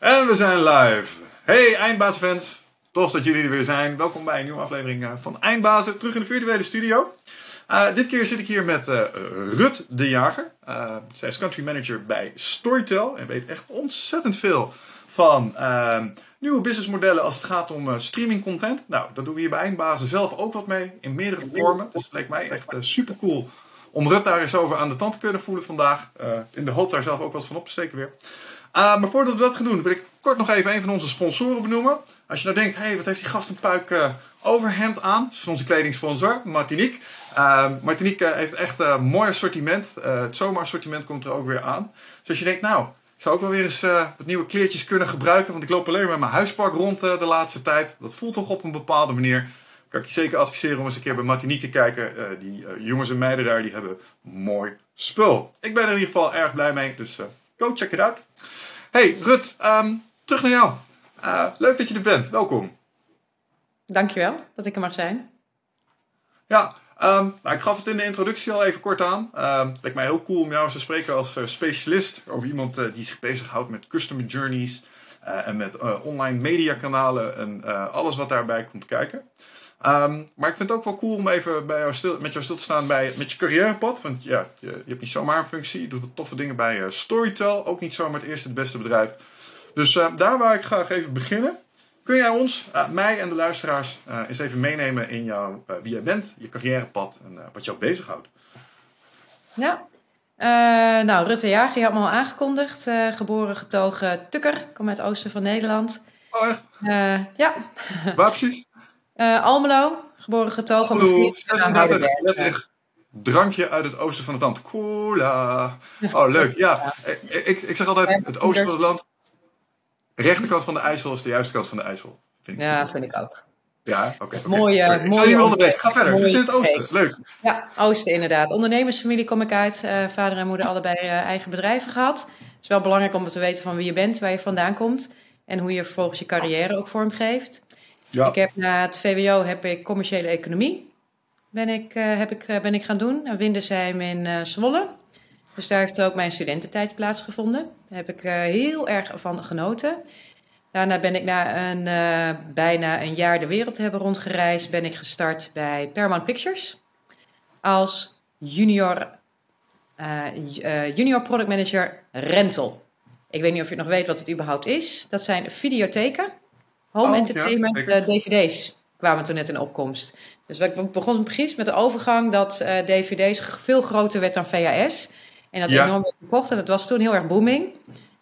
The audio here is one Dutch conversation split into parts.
En we zijn live. Hey Eindbaasfans, tof dat jullie er weer zijn. Welkom bij een nieuwe aflevering eh, van Eindbazen, terug in de virtuele studio. Uh, dit keer zit ik hier met uh, Rut de Jager. Uh, zij is country manager bij Storytel en weet echt ontzettend veel van ehm, nieuwe businessmodellen als het gaat om streaming content. Nou, dat doen we hier bij Eindbazen zelf ook wat mee in meerdere vormen. Dus het leek mij echt super cool om Rut daar eens over aan de tand te kunnen voelen vandaag. in de hoop daar zelf ook wat van op te steken weer. Uh, maar voordat we dat gaan doen, wil ik kort nog even een van onze sponsoren benoemen. Als je nou denkt, hé, hey, wat heeft die gast een puik uh, overhemd aan? Dat is onze kledingsponsor, Martinique. Uh, Martinique heeft echt een mooi assortiment. het zomerassortiment komt er ook weer aan. Dus als je denkt, nou, ik zou ook wel weer eens wat nieuwe kleertjes kunnen gebruiken. Want ik loop alleen maar mijn huispark rond de laatste tijd. Dat voelt toch op een bepaalde manier. Kan ik je zeker adviseren om eens een keer bij Martinique te kijken. die jongens en meiden daar, die hebben mooi spul. Ik ben er in ieder geval erg blij mee. Dus go check it out. Hey Rut, um, terug naar jou. Uh, leuk dat je er bent. Welkom. Dankjewel dat ik er mag zijn. Ja, um, nou, ik gaf het in de introductie al even kort aan. Um, het lijkt mij heel cool om jou te spreken als uh, specialist over iemand uh, die zich bezighoudt met customer journeys en met online mediakanalen en alles wat daarbij komt kijken. Um, maar ik vind het ook wel cool om even bij jou stil, met jou stil te staan bij, met je carrièrepad. Want ja, je, je hebt niet zomaar een functie. Je doet wat toffe dingen bij uh, Storytel. Ook niet zomaar het eerste, het beste bedrijf. Dus uh, daar waar ik graag even beginnen. Kun jij ons, uh, mij en de luisteraars, eens even meenemen in jou, wie jij bent, je carrièrepad en wat jou bezighoudt? Ja, nou, Rutte Jager, je had me al aangekondigd. geboren getogen Tukker, kom uit het oosten van Nederland. Oh, echt? ja. Waar precies? Uh, Almelo, geboren getogen. Almelo, letterlijk drankje uit het oosten van het land. Cola. Oh, leuk. Ja, ik, ik, ik zeg altijd, het oosten van het land. rechterkant van de IJssel is de juiste kant van de IJssel. Vind ik ja, vind ik ook. Ja, oké. Okay, mooie, okay. mooie. Ik onderweg. Ga verder. We zijn in het oosten. Leuk. Ja, oosten inderdaad. Ondernemersfamilie kom ik uit. Uh, vader en moeder allebei uh, eigen bedrijven gehad. Het is wel belangrijk om te weten van wie je bent, waar je vandaan komt. En hoe je vervolgens je carrière ook vormgeeft. Ik heb na het VWO heb ik commerciële economie ben ik, uh, heb ik, uh, ben ik gaan doen aan Windesheim in uh, Zwolle. Dus daar heeft ook mijn studententijd plaatsgevonden. Daar heb ik heel erg van genoten. Daarna ben ik na een, bijna een jaar de wereld te hebben rondgereisd, ben ik gestart bij Paramount Pictures als junior, junior product manager rental. Ik weet niet of je nog weet wat het überhaupt is. Dat zijn videotheken Home oh, entertainment ja, dvd's kwamen toen net in opkomst. Dus we begonnen precies met de overgang dat uh, dvd's veel groter werd dan VHS. En dat ja. enorm werd verkocht. En het was toen heel erg booming.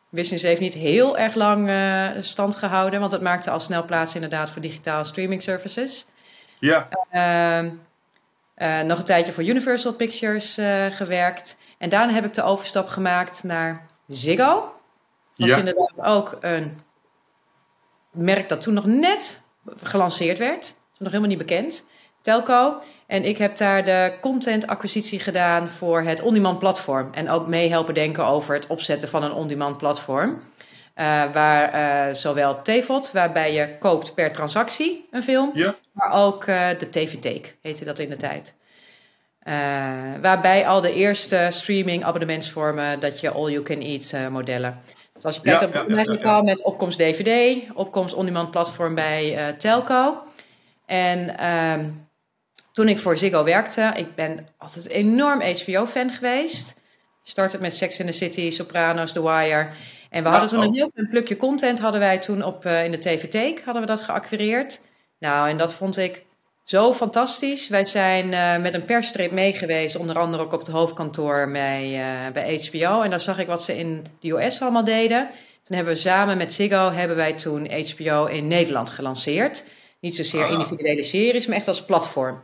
Business heeft niet heel erg lang uh, stand gehouden. Want het maakte al snel plaats inderdaad voor digitale streaming services. Ja. Uh, nog een tijdje voor Universal Pictures gewerkt. En daarna heb ik de overstap gemaakt naar Ziggo. Dat was inderdaad ook een merk dat toen nog net gelanceerd werd. Toen nog helemaal niet bekend. Telco. En ik heb daar de content acquisitie gedaan voor het on-demand platform. En ook mee helpen denken over het opzetten van een on-demand platform. Uh, waar uh, zowel TVOD, waarbij je koopt per transactie een film, ja. maar ook uh, de TV-take, heette dat in de tijd. waarbij al de eerste streaming abonnementsvormen, dat je all-you-can-eat modellen. Dus als je kijkt, eigenlijk al met opkomst DVD, opkomst on-demand platform bij uh, Telco. En um, toen ik voor Ziggo werkte, ik ben altijd enorm HBO-fan geweest. Startte met Sex in the City, Sopranos, The Wire. En we hadden toen een oh. heel klein plukje content hadden wij toen op, uh, in de TV-take, hadden we dat geacquireerd. Nou, en dat vond ik zo fantastisch. Wij zijn uh, met een persstrip meegeweest, onder andere ook op het hoofdkantoor bij, uh, bij HBO. En daar zag ik wat ze in de US allemaal deden. Toen hebben we samen met Ziggo hebben wij toen HBO in Nederland gelanceerd. Niet zozeer ah. individuele series, maar echt als platform.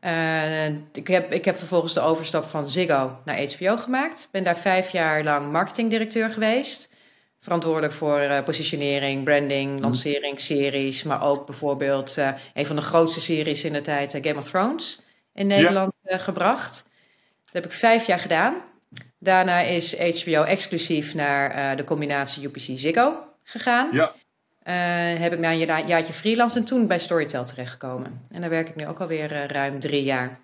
Uh, ik, heb, ik heb vervolgens de overstap van Ziggo naar HBO gemaakt. Ben daar vijf jaar lang marketingdirecteur geweest verantwoordelijk voor uh, positionering, branding, mhm. lancering, series. Maar ook bijvoorbeeld uh, een van de grootste series in de tijd, uh, Game of Thrones, in Nederland gebracht. Dat heb ik vijf jaar gedaan. Daarna is HBO exclusief naar de combinatie UPC-Ziggo gegaan. Ja. heb ik na een jaartje freelance en toen bij Storytel terechtgekomen. En daar werk ik nu ook alweer ruim drie jaar.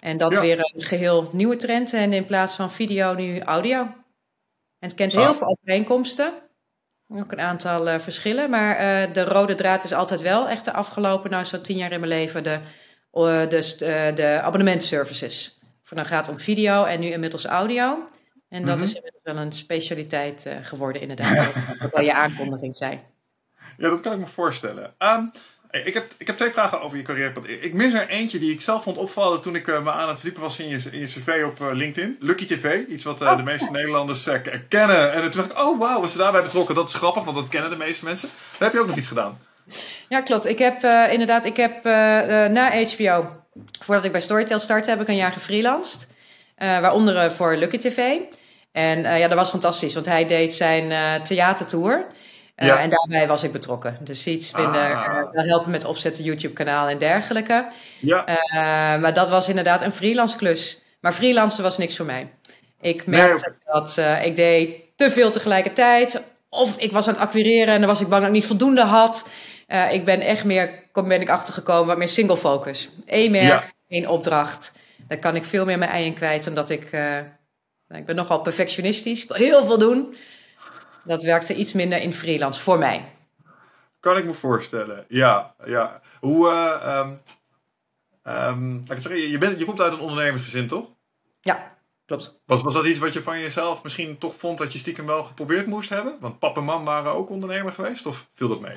En dat ja. weer een geheel nieuwe trend. En in plaats van video nu audio. En het kent heel ah. veel overeenkomsten. Ook een aantal verschillen, maar de rode draad is altijd wel echt de afgelopen, nou zo'n tien jaar in mijn leven, de, de, de abonnementservices. Voor dan gaat het om video en nu inmiddels audio. En dat mhm. is inmiddels wel een specialiteit geworden, inderdaad. Dat wel je aankondiging zijn. Ja, dat kan ik me voorstellen. Ehm, ik, heb, ik heb twee vragen over je carrière. Ik mis er eentje die ik zelf vond opvallen toen ik eh, me aan het verdiepen was in je, in je cv op uh, LinkedIn. Lucky TV, iets wat uh, de meeste Nederlanders kennen. En toen dacht ik, oh wauw, was ze daarbij betrokken? Dat is grappig, want dat kennen de meeste mensen. Daar heb je ook nog iets gedaan. Ja, klopt. Ik heb inderdaad, ik heb na HBO, voordat ik bij Storytel startte, heb ik een jaar gefreelanced. waaronder voor Lucky TV. En ja, dat was fantastisch, want hij deed zijn theatertour. Uh, En daarbij was ik betrokken. Dus iets vinden, ah. uh, wel helpen met opzetten YouTube-kanaal en dergelijke. Ja. Uh, maar dat was inderdaad een freelance klus. Maar freelancen was niks voor mij. Ik merkte dat ik deed te veel tegelijkertijd. Of ik was aan het acquireren en dan was ik bang dat ik niet voldoende had. ik ben echt meer, ben ik achtergekomen, wat meer single focus. Eén merk, één opdracht. Daar kan ik veel meer mijn ei in kwijt dan dat ik... ik ben nogal perfectionistisch. Ik wil heel veel doen. Dat werkte iets minder in freelance voor mij. Kan ik me voorstellen, ja. ja. Hoe, uh, um, um, laat ik zeggen, je, bent, je komt uit een ondernemersgezin, toch? Ja, klopt. Was, was dat iets wat je van jezelf misschien toch vond dat je stiekem wel geprobeerd moest hebben? Want pap en mam waren ook ondernemer geweest, of viel dat mee?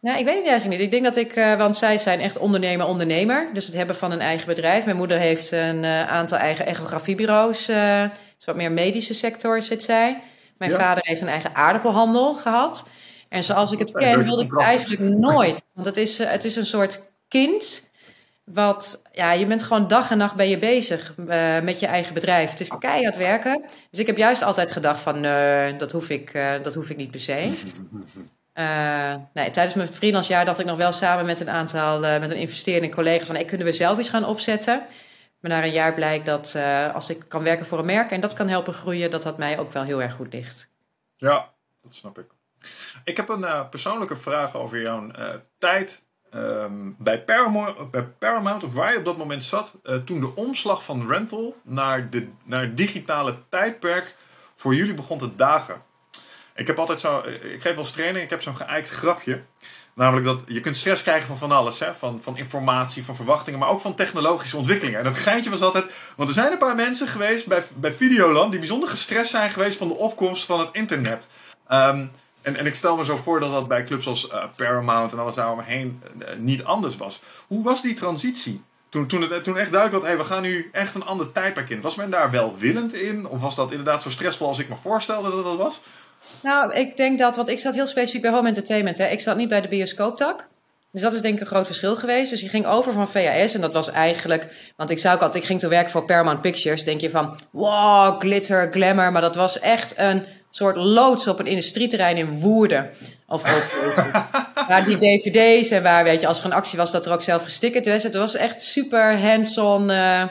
Nou, ik weet het eigenlijk niet. Ik denk dat ik, uh, want zij zijn echt ondernemer-ondernemer. Dus het hebben van een eigen bedrijf. Mijn moeder heeft een uh, aantal eigen echografiebureaus. Uh, wat meer medische sector zit zij. Mijn vader heeft een eigen aardappelhandel gehad. En zoals ik het ken, wilde ik het eigenlijk nooit. Want het is, eh, het is een soort kind. Wat, ja, je bent gewoon dag en nacht ben je bezig uh, met je eigen bedrijf. Het is keihard werken. Dus ik heb juist altijd gedacht van, nee, dat hoef ik, uh, dat hoef ik niet per se. Uh, nee, tijdens mijn freelance jaar dacht ik nog wel samen met een aantal, met een investeerder en collega van, hey, kunnen we zelf iets gaan opzetten? Maar na een jaar blijkt dat uh, als ik kan werken voor een merk en dat kan helpen groeien, dat dat mij ook wel heel erg goed ligt. Ja, dat snap ik. Ik heb een uh, persoonlijke vraag over jouw uh, tijd um, bij, Paramount, bij Paramount, of waar je op dat moment zat, toen de omslag van rental naar, de, naar het digitale tijdperk voor jullie begon te dagen. Ik heb altijd zo, ik geef wel training, ik heb zo'n geëikt grapje. Namelijk dat je kunt stress krijgen van van alles. Hè? Van, van informatie, van verwachtingen, maar ook van technologische ontwikkelingen. En dat geintje was altijd... Want er zijn een paar mensen geweest bij, bij Videoland... die bijzonder gestrest zijn geweest van de opkomst van het internet. Um, en, en ik stel me zo voor dat dat bij clubs als uh, Paramount en alles daaromheen uh, niet anders was. Hoe was die transitie? Toen, toen, het, toen echt duidelijk was, hey, we gaan nu echt een ander tijdperk in. Was men daar welwillend in? Of was dat inderdaad zo stressvol als ik me voorstelde dat dat was? Nou, ik denk dat, want ik zat heel specifiek bij Home Entertainment. Hè. Ik zat niet bij de bioscooptak. Dus dat is denk ik een groot verschil geweest. Dus je ging over van VHS en dat was eigenlijk... Want ik zou ik ging te werken voor Paramount Pictures. Denk je van, wow, glitter, glamour. Maar dat was echt een soort loods op een industrieterrein in Woerden. Of waar die dvd's en waar, weet je, als er een actie was, dat er ook zelf gestickerd was. Het was echt super hands-on, uh,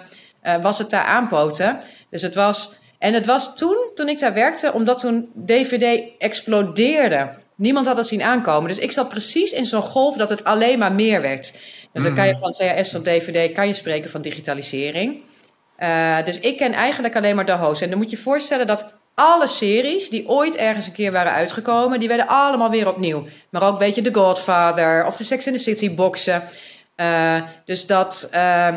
uh, was het daar aanpoten. Dus het was en het was toen, toen ik daar werkte, omdat toen DVD explodeerde. Niemand had dat zien aankomen. Dus ik zat precies in zo'n golf dat het alleen maar meer werd. Dus dan kan je mm. van VHS van DVD kan je spreken van digitalisering. Uh, dus ik ken eigenlijk alleen maar de host. En dan moet je je voorstellen dat alle series die ooit ergens een keer waren uitgekomen, die werden allemaal weer opnieuw. Maar ook, weet je, The Godfather of de Sex in the City boxen. Uh, dus dat... Uh,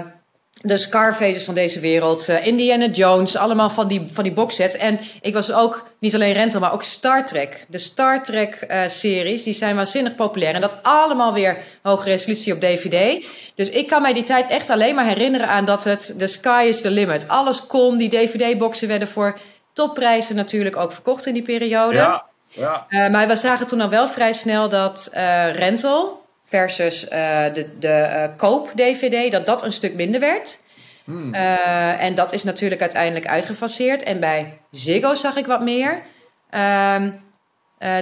de Scarfaces van deze wereld, uh, Indiana Jones, allemaal van die, van die boxsets. En ik was ook niet alleen rental, maar ook Star Trek. De Star Trek-series, uh, die zijn waanzinnig populair. En dat allemaal weer hoge resolutie op DVD. Dus ik kan mij die tijd echt alleen maar herinneren aan dat het the sky is the limit. Alles kon, die DVD-boxen werden voor topprijzen natuurlijk ook verkocht in die periode. Ja, ja. Uh, maar we zagen toen al wel vrij snel dat rental versus uh, de, de uh, koop-DVD, dat dat een stuk minder werd. Hmm. Uh, en dat is natuurlijk uiteindelijk uitgefaseerd. En bij Ziggo zag ik wat meer. Uh,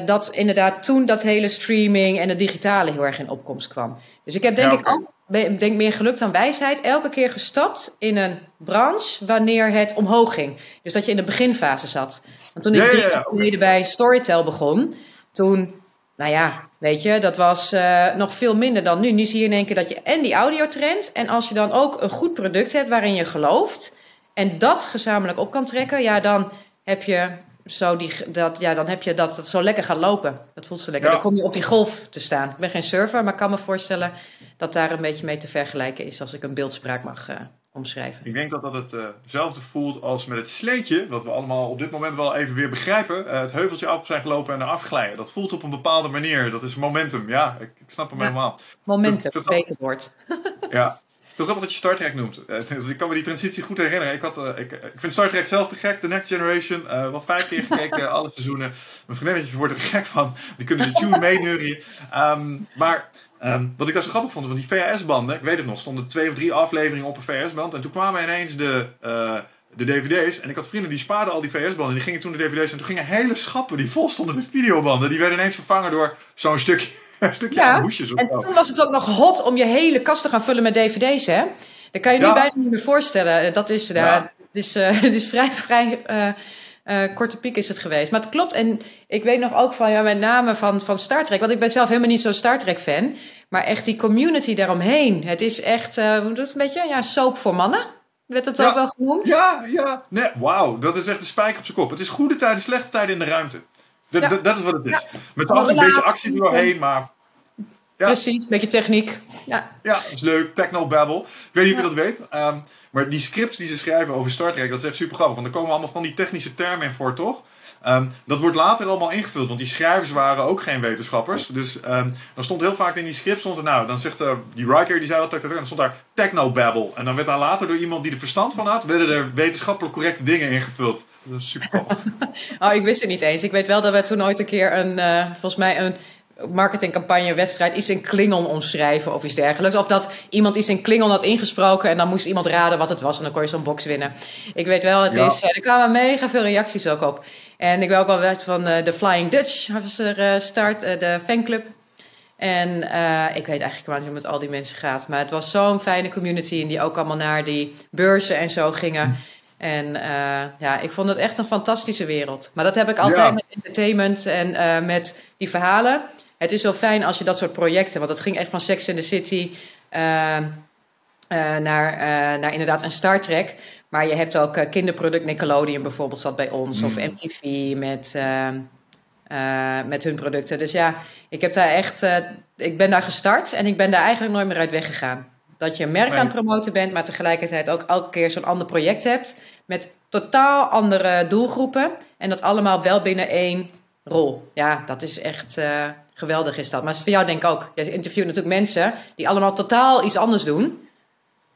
dat inderdaad toen dat hele streaming en het digitale heel erg in opkomst kwam. Dus ik heb denk ja, okay. ik ook denk meer geluk dan wijsheid elke keer gestapt in een branche wanneer het omhoog ging. Dus dat je in de beginfase zat. Want toen ik ja, drie jaar geleden bij Storytel begon, toen, nou ja, Weet je, dat was uh, nog veel minder dan nu. Nu zie je in één keer dat je en die audiotrend... en als je dan ook een goed product hebt waarin je gelooft... en dat gezamenlijk op kan trekken... ja, dan heb je zo die, dat, ja, dan heb je dat het zo lekker gaat lopen. Dat voelt zo lekker. Dan kom je op die golf te staan. Ik ben geen surfer, maar kan me voorstellen dat daar een beetje mee te vergelijken is als ik een beeldspraak mag uh, omschrijven. Ik denk dat dat hetzelfde voelt als met het sleetje, wat we allemaal op dit moment wel even weer begrijpen. het heuveltje op zijn gelopen en eraf glijden. Dat voelt op een bepaalde manier. Dat is momentum. Ja, ik, ik snap hem helemaal. Momentum, beter woord. ja, het grappig dat je Star Trek noemt. Dus ik kan me die transitie goed herinneren. Ik, had, uh, ik, ik vind Star Trek zelf te gek. The Next Generation. Uh, wel vijf keer gekeken, alle seizoenen. Mijn vriendinnetje wordt er gek van. Die kunnen de tune meeneurien. Um, maar um, wat ik daar zo grappig vond, van die VHS-banden. Ik weet het nog, stonden twee of drie afleveringen op een VHS-band. En toen kwamen ineens de... Uh, de dvd's. En ik had vrienden die spaarden al die VS-banden. Die gingen toen de dvd's. En toen gingen hele schappen die vol stonden met videobanden. Die werden ineens vervangen door zo'n stukje een stukje ja, hoesjes. En toen was het ook nog hot om je hele kast te gaan vullen met dvd's, hè? Dat kan je nu bijna niet meer voorstellen. Dat is, uh, het is, uh, het is vrij, vrij uh, korte piek is het geweest. Maar het klopt. En ik weet nog ook van, ja, met name van, van Star Trek. Want ik ben zelf helemaal niet zo'n Star Trek fan. Maar echt die community daaromheen. Het is echt, hoe doet het een beetje? Ja, soap voor mannen. Werd het ook wel genoemd? Ja, ja. Nee, wauw. Dat is echt de spijker op zijn kop. Het is goede tijden, slechte tijden in de ruimte. Dat is wat het is. Met af een beetje actie doorheen, maar... Ja. Precies, een beetje techniek. Ja, ja dat is leuk. Techno-babble. Ik weet niet of je dat weet. Um, maar die scripts die ze schrijven over Star Trek, dat is echt super grappig. Want er komen allemaal van die technische termen in voor, toch? Um, dat wordt later allemaal ingevuld, want die schrijvers waren ook geen wetenschappers. Dus um, dan stond heel vaak in die script, stond er nou, dan zegt uh, die Riker, die zei altijd, en dan stond daar technobabble. En dan werd daar later door iemand die er verstand van had, werden er wetenschappelijk correcte dingen ingevuld. Dat is super grappig. oh, ik wist het niet eens. Ik weet wel dat we toen ooit een keer een, uh, volgens mij een marketingcampagne, wedstrijd, iets in Klingon omschrijven of iets dergelijks. Of dat iemand iets in Klingon had ingesproken en dan moest iemand raden wat het was en dan kon je zo'n box winnen. Ik weet wel, het is, er kwamen mega veel reacties ook op. En ik ben ook wel weg van uh, de Flying Dutch, was er uh, start, uh, de fanclub. En ik weet eigenlijk niet hoe het met al die mensen gaat. Maar het was zo'n fijne community en die ook allemaal naar die beurzen en zo gingen. En ja, ik vond het echt een fantastische wereld. Maar dat heb ik altijd met entertainment en met die verhalen. Het is zo fijn als je dat soort projecten, want het ging echt van Sex in the City naar, naar inderdaad een Star Trek. Maar je hebt ook uh, kinderproduct Nickelodeon bijvoorbeeld zat bij ons. Of MTV hmm. met, uh, met hun producten. Dus ja, ik, heb daar echt, ik ben daar gestart en ik ben daar eigenlijk nooit meer uit weggegaan. Dat je een merk aan het promoten bent, maar tegelijkertijd ook elke keer zo'n ander project hebt. Met totaal andere doelgroepen. En dat allemaal wel binnen één rol. Ja, dat is echt geweldig is dat. Maar voor jou denk ik ook. Je interviewt natuurlijk mensen die allemaal totaal iets anders doen.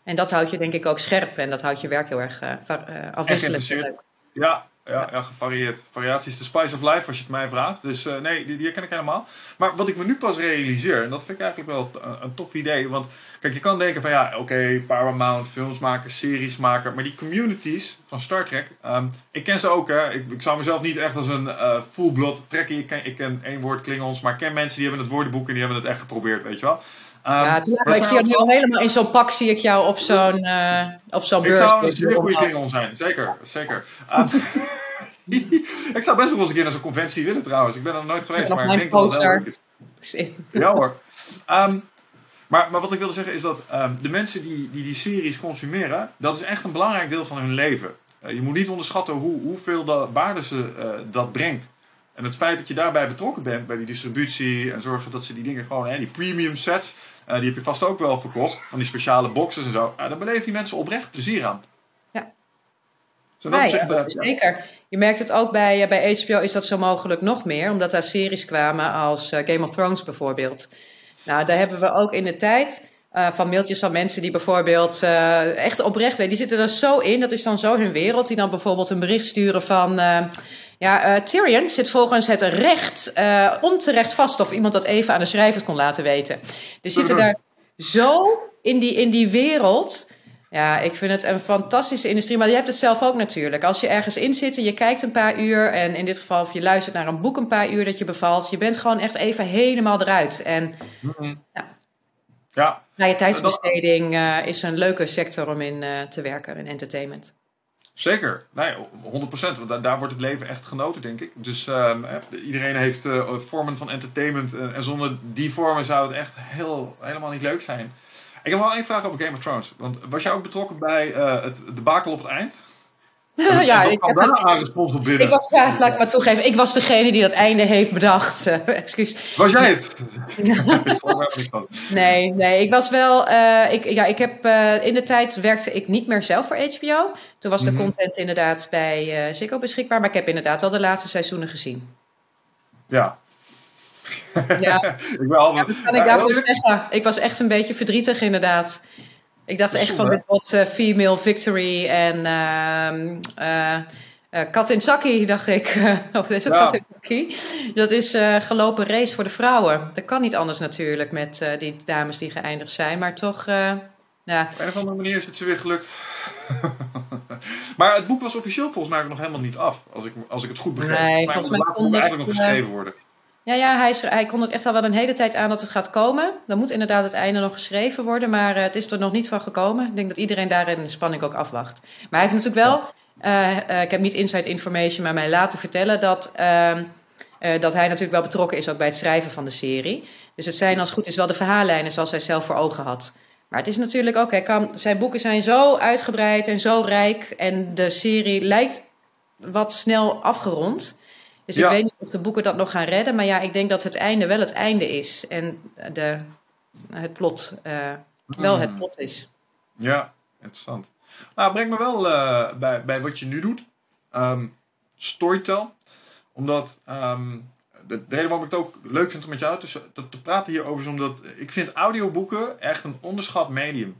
En dat houdt je denk ik ook scherp en dat houdt je werk heel erg uh, afwisselend. Ja, ja, ja, gevarieerd. Variatie is de spice of life als je het mij vraagt. Dus uh, nee, die, die ken ik helemaal. Maar wat ik me nu pas realiseer, en dat vind ik eigenlijk wel een, een tof idee. Want kijk, je kan denken van ja, oké, okay, Paramount, films maken, series maken. Maar die communities van Star Trek, um, ik ken ze ook. Hè. Ik, ik zou mezelf niet echt als een uh, full-blood trekken. Ik ken, ik ken één woord Klingons, maar ik ken mensen die hebben het woordenboek en die hebben het echt geprobeerd, weet je wel. Um, ja, maar ik zie je nu al helemaal in zo'n pak, zie ik jou op zo'n uh, op zo'n beurs. Ik zou een zeer goede Klingon zijn, zeker. zeker. Um, ik zou best wel eens een keer naar zo'n conventie willen trouwens. Ik ben er nooit geweest, maar ik denk dat het wel leuk is. Ja hoor. Um, maar, maar wat ik wilde zeggen is dat um, de mensen die, die die series consumeren, dat is echt een belangrijk deel van hun leven. Uh, je moet niet onderschatten hoe, hoeveel de waarde ze uh, dat brengt. En het feit dat je daarbij betrokken bent bij die distributie en zorgen dat ze die dingen gewoon, hè, die premium sets, uh, die heb je vast ook wel verkocht, van die speciale boxes en zo. Uh, daar beleven die mensen oprecht plezier aan. Ja. Zo nee, ja, zeker. Je merkt het ook bij, bij HBO is dat zo mogelijk nog meer, omdat daar series kwamen als Game of Thrones bijvoorbeeld. Nou, daar hebben we ook in de tijd uh, van mailtjes van mensen die bijvoorbeeld uh, echt oprecht weten. Die zitten er zo in, dat is dan zo hun wereld. Die dan bijvoorbeeld een bericht sturen van... Uh, ja, uh, Tyrion zit volgens het recht uh, onterecht vast of iemand dat even aan de schrijver kon laten weten. Dus zitten daar zo in die, in die wereld. Ja, ik vind het een fantastische industrie. Maar je hebt het zelf ook natuurlijk. Als je ergens in zit en je kijkt een paar uur. En in dit geval, of je luistert naar een boek een paar uur dat je bevalt. Je bent gewoon echt even helemaal eruit. En mm-hmm. ja. ja. Vrije tijdsbesteding uh, is een leuke sector om in te werken, in entertainment. Zeker, nee, 100%. Want daar, wordt het leven echt genoten, denk ik. Dus um, iedereen heeft uh, vormen van entertainment. Uh, en zonder die vormen zou het echt heel, helemaal niet leuk zijn. Ik heb wel één vraag over Game of Thrones. Want was jij ook betrokken bij uh, het debakel op het eind? Ja, ik heb het aangesponsord binnen. Ik was, ja, laat ik maar toegeven, ik was degene die dat einde heeft bedacht. Uh, excuus. Was jij het? nee, nee, ik was wel. Uh, ik, ja, ik heb uh, in de tijd werkte ik niet meer zelf voor HBO. Toen was de mm -hmm. content inderdaad bij Ziggo beschikbaar, maar ik heb inderdaad wel de laatste seizoenen gezien. Ja. Ja, ik ben altijd, ja, kan ik daarvoor zeggen? Ik was echt een beetje verdrietig inderdaad. Ik dacht echt van dit wordt uh, female victory en uh, kat in zakkie, dacht ik. of is het ja. kat in zakkie? Dat is gelopen race voor de vrouwen. Dat kan niet anders natuurlijk met die dames die geëindigd zijn, maar toch... ja. Op een of andere manier is het ze weer gelukt. maar het boek was officieel volgens mij nog helemaal niet af, als ik, als ik het goed begrijp. Nee, volgens mij kon het eigenlijk nog geschreven worden. Ja, ja hij, hij kon het echt al wel een hele tijd aan dat het gaat komen. Dan moet inderdaad het einde nog geschreven worden, maar uh, het is er nog niet van gekomen. Ik denk dat iedereen daarin de spanning ook afwacht. Maar hij heeft natuurlijk wel, uh, uh, ik heb niet inside information, maar mij laten vertellen dat, ehm, dat hij natuurlijk wel betrokken is ook bij het schrijven van de serie. Dus het zijn als goed is wel de verhaallijnen zoals hij zelf voor ogen had. Maar het is natuurlijk ook, kan, zijn boeken zijn zo uitgebreid en zo rijk en de serie lijkt wat snel afgerond. Dus ja. ik weet niet of de boeken dat nog gaan redden. Maar ja, ik denk dat het einde wel het einde is. En de, het plot uh, wel het plot is. Ja, interessant. Nou, breng me wel uh, bij, bij wat je nu doet. Um, Storytel. Omdat um, de, de reden waarom ik het ook leuk vind om met jou te, te, te praten hierover is omdat ik vind audioboeken echt een onderschat medium.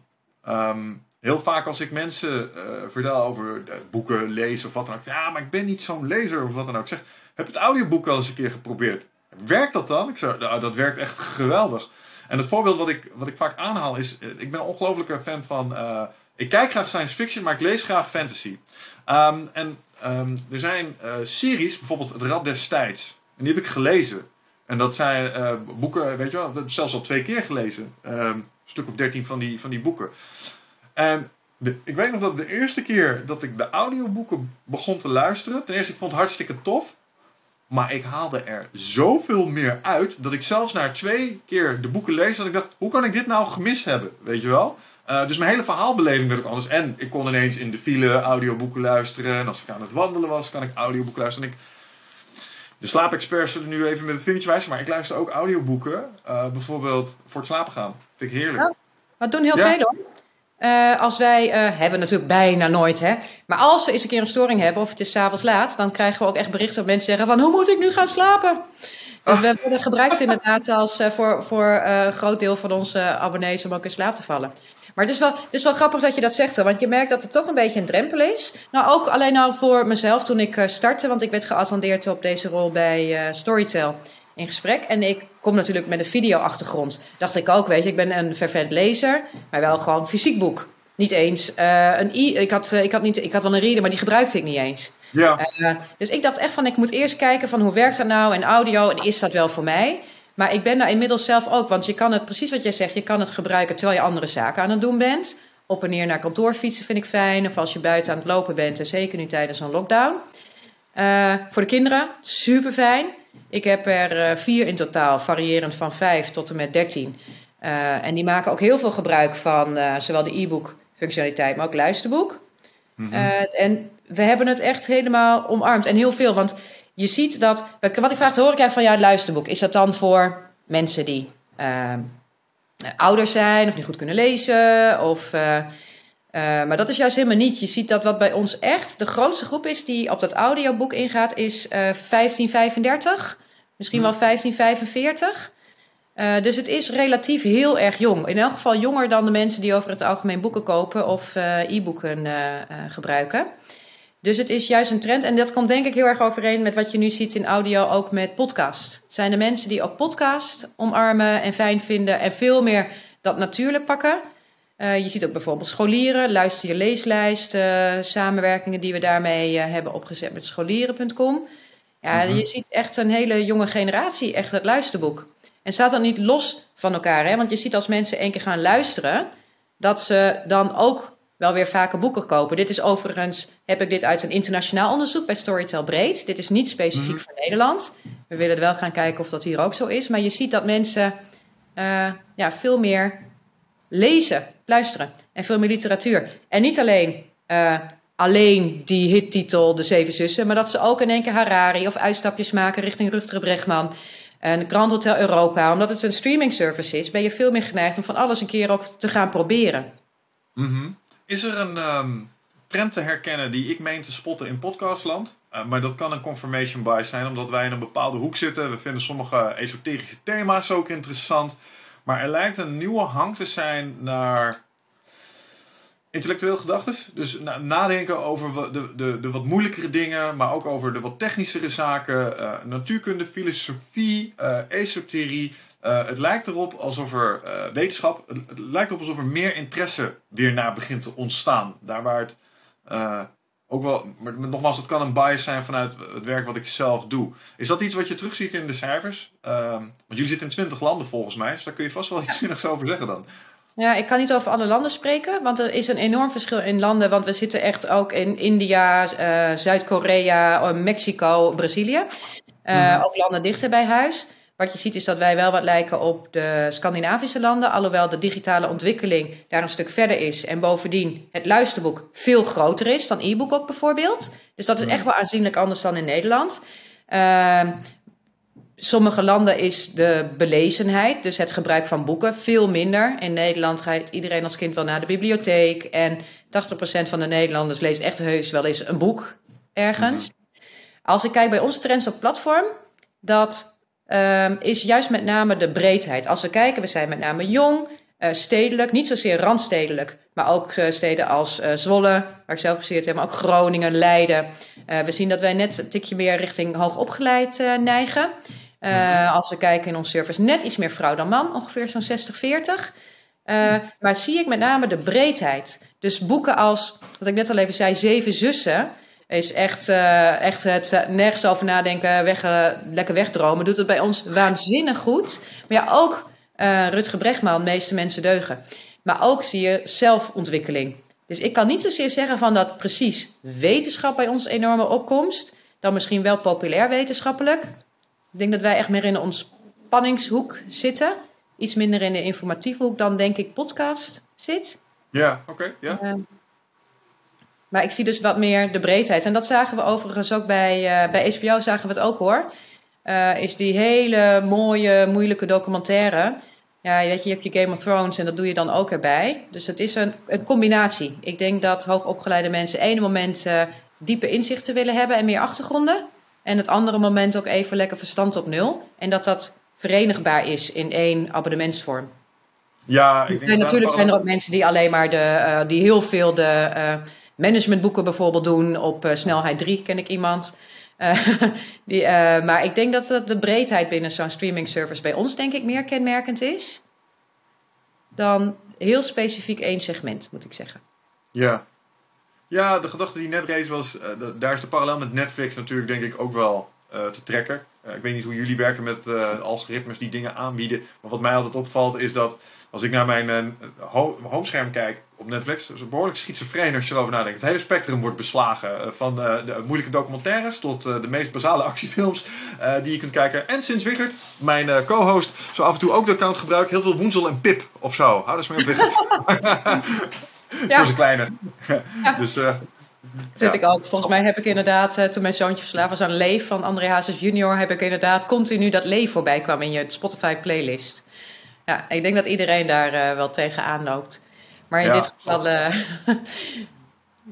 Um, heel vaak als ik mensen uh, vertel over boeken lezen of wat dan ook. Ja, maar ik ben niet zo'n lezer of wat dan ook. Ik zeg, heb het audioboek wel eens een keer geprobeerd. Werkt dat dan? Ik zeg, nou, dat werkt echt geweldig. En het voorbeeld wat ik, wat ik vaak aanhaal is... Ik ben een ongelofelijke fan van... Uh, ik kijk graag science fiction, maar ik lees graag fantasy. Um, en um, er zijn uh, series, bijvoorbeeld Het Rad des Tijds. En die heb ik gelezen. En dat zijn boeken, weet je wel, zelfs al twee keer gelezen. Um, een stuk of dertien van die, van die boeken. En ik weet nog dat de eerste keer dat ik de audioboeken begon te luisteren... Ten eerste, ik vond het hartstikke tof. Maar ik haalde er zoveel meer uit dat ik zelfs na twee keer de boeken lees, dat ik dacht, hoe kan ik dit nou gemist hebben? Weet je wel? Uh, dus mijn hele verhaalbeleving werd ook anders. En ik kon ineens in de file audioboeken luisteren. En als ik aan het wandelen was, kan ik audioboeken luisteren. En ik, de slaapexperts zullen nu even met het vingertje wijzen, maar ik luister ook audioboeken. Uh, bijvoorbeeld voor het slapen gaan. Vind ik heerlijk. Ja, dat doen heel ja. veel hoor. Uh, als wij, uh, hebben natuurlijk bijna nooit, hè. Maar als we eens een keer een storing hebben of het is s'avonds laat, dan krijgen we ook echt berichten dat mensen zeggen van, hoe moet ik nu gaan slapen? Dus we worden gebruikt inderdaad als, uh, voor, voor een groot deel van onze abonnees om ook in slaap te vallen. Maar het is, wel, het is wel grappig dat je dat zegt, want je merkt dat het toch een beetje een drempel is. Nou, ook alleen al voor mezelf toen ik startte, want ik werd geattendeerd op deze rol bij Storytel in gesprek. En ik kom natuurlijk met een video-achtergrond. Dacht ik ook, weet je, ik ben een fervent lezer, maar wel gewoon fysiek boek. Niet eens uh, een i. Ik had, uh, ik, had niet, ik had wel een reader, maar die gebruikte ik niet eens. Ja. Uh, dus ik dacht echt van, ik moet eerst kijken van hoe werkt dat nou en audio en is dat wel voor mij? Maar ik ben daar inmiddels zelf ook, want je kan het, precies wat jij zegt, je kan het gebruiken terwijl je andere zaken aan het doen bent. Op en neer naar kantoor fietsen vind ik fijn, of als je buiten aan het lopen bent, en zeker nu tijdens een lockdown. voor de kinderen, super fijn. Ik heb er uh, vier in totaal, variërend van vijf tot en met dertien. Uh, en die maken ook heel veel gebruik van uh, zowel de e-book functionaliteit, maar ook luisterboek. Mm -hmm. en we hebben het echt helemaal omarmd. En heel veel, want je ziet dat... Wat ik vraag, hoor ik eigenlijk van jou het luisterboek. Is dat dan voor mensen die ouder zijn of niet goed kunnen lezen? Of... Uh, maar dat is juist helemaal niet. Je ziet dat wat bij ons echt de grootste groep is die op dat audioboek ingaat, is uh, 1535. Misschien wel 1545. Uh, dus het is relatief heel erg jong. In elk geval jonger dan de mensen die over het algemeen boeken kopen of e-boeken gebruiken. Dus het is juist een trend. En dat komt denk ik heel erg overeen met wat je nu ziet in audio, ook met podcast. Het zijn de mensen die ook podcast omarmen en fijn vinden en veel meer dat natuurlijk pakken. Uh, je ziet ook bijvoorbeeld scholieren, luister je leeslijst, uh, samenwerkingen die we daarmee uh, hebben opgezet met scholieren.com. Ja, -hmm. je ziet echt een hele jonge generatie, echt het luisterboek. En staat dan niet los van elkaar, hè? want je ziet als mensen één keer gaan luisteren, dat ze dan ook wel weer vaker boeken kopen. Dit is overigens, heb ik dit uit een internationaal onderzoek bij Storytel Breed. Dit is niet specifiek -hmm. voor Nederland. We willen wel gaan kijken of dat hier ook zo is. Maar je ziet dat mensen ja, veel meer lezen, luisteren en veel meer literatuur. En niet alleen uh, alleen die hittitel De Zeven Zussen, maar dat ze ook in één keer Harari of uitstapjes maken richting Rutger Bregman. En Grand Hotel Europa, omdat het een streaming service is, ben je veel meer geneigd om van alles een keer ook te gaan proberen. Mm Is er een ehm, trend te herkennen die ik meen te spotten in podcastland? Uh, maar dat kan een confirmation bias zijn, omdat wij in een bepaalde hoek zitten. We vinden sommige esoterische thema's ook interessant. Maar er lijkt een nieuwe hang te zijn naar intellectueel gedachtes. Dus nadenken over de, de, de wat moeilijkere dingen, maar ook over de wat technischere zaken. Uh, natuurkunde, filosofie, uh, esoterie. Uh, het lijkt erop alsof er wetenschap, het, lijkt erop alsof er meer interesse weer naar begint te ontstaan. Daar waar het ook wel, maar nogmaals, het kan een bias zijn vanuit het werk wat ik zelf doe. Is dat iets wat je terugziet in de cijfers? Ehm, want jullie zitten in 20 landen volgens mij, dus daar kun je vast wel iets zinnigs over zeggen dan. Ja, ik kan niet over alle landen spreken, want er is een enorm verschil in landen. Want we zitten echt ook in India, uh, Zuid-Korea, eh, Mexico, Brazilië. Uh, Ook landen dichter bij huis. Wat je ziet is dat wij wel wat lijken op de Scandinavische landen, alhoewel de digitale ontwikkeling daar een stuk verder is. En bovendien het luisterboek veel groter is dan e-book ook bijvoorbeeld. Dus dat is echt wel aanzienlijk anders dan in Nederland. Uh, sommige landen is de belezenheid, dus het gebruik van boeken, veel minder. In Nederland gaat iedereen als kind wel naar de bibliotheek. En 80% van de Nederlanders leest echt heus wel eens een boek ergens. Mhm. Als ik kijk bij onze trends op platform, dat um, is juist met name de breedheid. Als we kijken, we zijn met name jong, uh, stedelijk, niet zozeer randstedelijk, maar ook uh, steden als uh, Zwolle, waar ik zelf gestudeerd heb, maar ook Groningen, Leiden. we zien dat wij net een tikje meer richting hoogopgeleid neigen. Als we kijken in ons service, net iets meer vrouw dan man, ongeveer zo'n 60-40. Uh, maar zie ik met name de breedheid. Dus boeken als, wat ik net al even zei, Zeven Zussen. Is echt, uh, echt het nergens over nadenken, weg, lekker wegdromen. Doet het bij ons waanzinnig goed. Maar ja, ook Rutger Bregman, meeste mensen deugen. Maar ook zie je zelfontwikkeling. Dus ik kan niet zozeer zeggen van dat precies wetenschap bij ons enorme opkomst. Dan misschien wel populair wetenschappelijk. Ik denk dat wij echt meer in de ontspanningshoek zitten. Iets minder in de informatieve hoek dan, denk ik, podcast zit. Ja, oké. ja. Maar ik zie dus wat meer de breedheid. En dat zagen we overigens ook bij, uh, bij HBO, zagen we het ook hoor. Uh, is die hele mooie, moeilijke documentaire. Ja, weet je, je hebt je Game of Thrones en dat doe je dan ook erbij. Dus het is een, een combinatie. Ik denk dat hoogopgeleide mensen ene moment uh, diepe inzichten willen hebben en meer achtergronden. En het andere moment ook even lekker verstand op nul. En dat dat verenigbaar is in één abonnementsvorm. Ja, ik denk en natuurlijk zijn er ook mensen die alleen maar de, uh, die heel veel de managementboeken bijvoorbeeld doen. Op uh, snelheid 3 ken ik iemand. die, maar ik denk dat de breedheid binnen zo'n streaming service bij ons denk ik meer kenmerkend is. Dan heel specifiek één segment, moet ik zeggen. Ja, ja, de gedachte die net rees was, daar is de parallel met Netflix natuurlijk denk ik ook wel te trekken. Ik weet niet hoe jullie werken met algoritmes die dingen aanbieden. Maar wat mij altijd opvalt is dat als ik naar mijn ho homescherm kijk op Netflix, dat is behoorlijk schizofreen als je erover nadenkt. Het hele spectrum wordt beslagen. van de moeilijke documentaires tot de meest basale actiefilms die je kunt kijken. En sinds Wiggert, mijn co-host, zo af en toe ook de account gebruikt. Heel veel Woensel en Pip of zo. Hou eens mee op Wiggert. ja. voor zijn kleine. Ja. dus, uh, Zit ik ook. Volgens mij heb ik inderdaad, uh, toen mijn zoontje verslaafd was aan Leef van André Hazes junior, heb ik inderdaad continu dat Leef voorbij kwam in je Spotify playlist. Ja, ik denk dat iedereen daar uh, wel tegenaan loopt. Maar in ja, dit geval...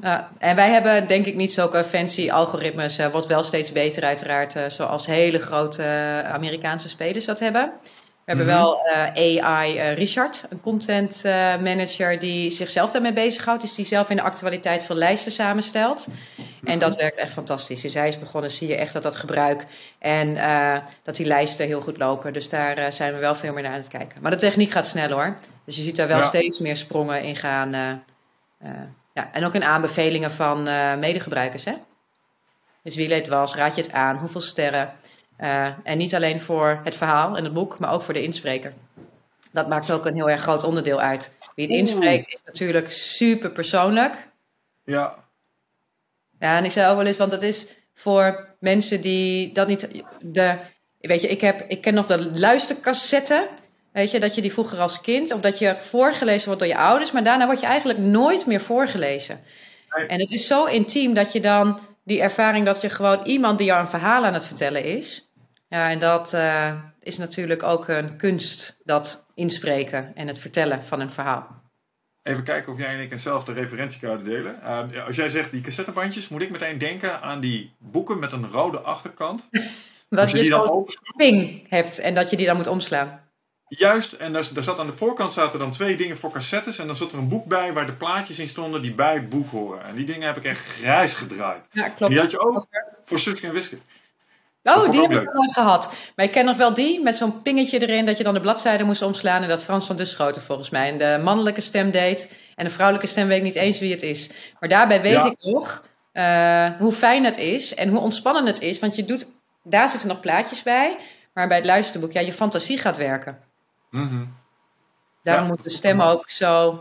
Ja, en wij hebben denk ik niet zulke fancy algoritmes. Uh, wordt wel steeds beter uiteraard, zoals hele grote Amerikaanse spelers dat hebben. We hebben mhm. wel uh, AI uh, Richard, een content uh, manager die zichzelf daarmee bezighoudt. Dus die zelf in de actualiteit veel lijsten samenstelt. En dat werkt echt fantastisch. Dus hij is begonnen, zie je echt dat dat gebruik en dat die lijsten heel goed lopen. Dus daar zijn we wel veel meer naar aan het kijken. Maar de techniek gaat snel hoor. Dus je ziet daar wel ja. steeds meer sprongen in gaan. ja, en ook in aanbevelingen van medegebruikers. Hè? Dus wie leed was, raad je het aan, hoeveel sterren... Uh, en niet alleen voor het verhaal en het boek, maar ook voor de inspreker. Dat maakt ook een heel erg groot onderdeel uit. Wie het inspreekt is natuurlijk super persoonlijk. Ja. Ja, en ik zei ook wel eens, want het is voor mensen die dat niet. De, weet je, ik, heb, ik ken nog de luistercassette. Weet je, dat je die vroeger als kind, of dat je voorgelezen wordt door je ouders, maar daarna word je eigenlijk nooit meer voorgelezen. En het is zo intiem dat je dan die ervaring dat je gewoon iemand die jou een verhaal aan het vertellen is. Ja, en dat uh, is natuurlijk ook een kunst, dat inspreken en het vertellen van een verhaal. Even kijken of jij en ik eenzelfde referentiekaart delen. Uh, als jij zegt die cassettebandjes, moet ik meteen denken aan die boeken met een rode achterkant. dat je, je zo'n ping hebt en dat je die dan moet omslaan. Juist, en daar, daar, zat aan de voorkant zaten dan twee dingen voor cassettes. En dan zat er een boek bij waar de plaatjes in stonden die bij het boek horen. En die dingen heb ik echt grijs gedraaid. Ja, klopt. Die had je ook voor Suske en Wiske. Oh, die heb ik nooit gehad. Maar ik ken nog wel die met zo'n pingetje erin dat je dan de bladzijde moest omslaan. En dat Frans van Duschoten volgens mij. En de mannelijke stem deed. En de vrouwelijke stem weet ik niet eens wie het is. Maar daarbij weet ik nog uh, hoe fijn het is en hoe ontspannend het is. Want je doet, daar zitten nog plaatjes bij. Maar bij het luisterboek, ja, je fantasie gaat werken. Mm Daarom moet de stem ook zo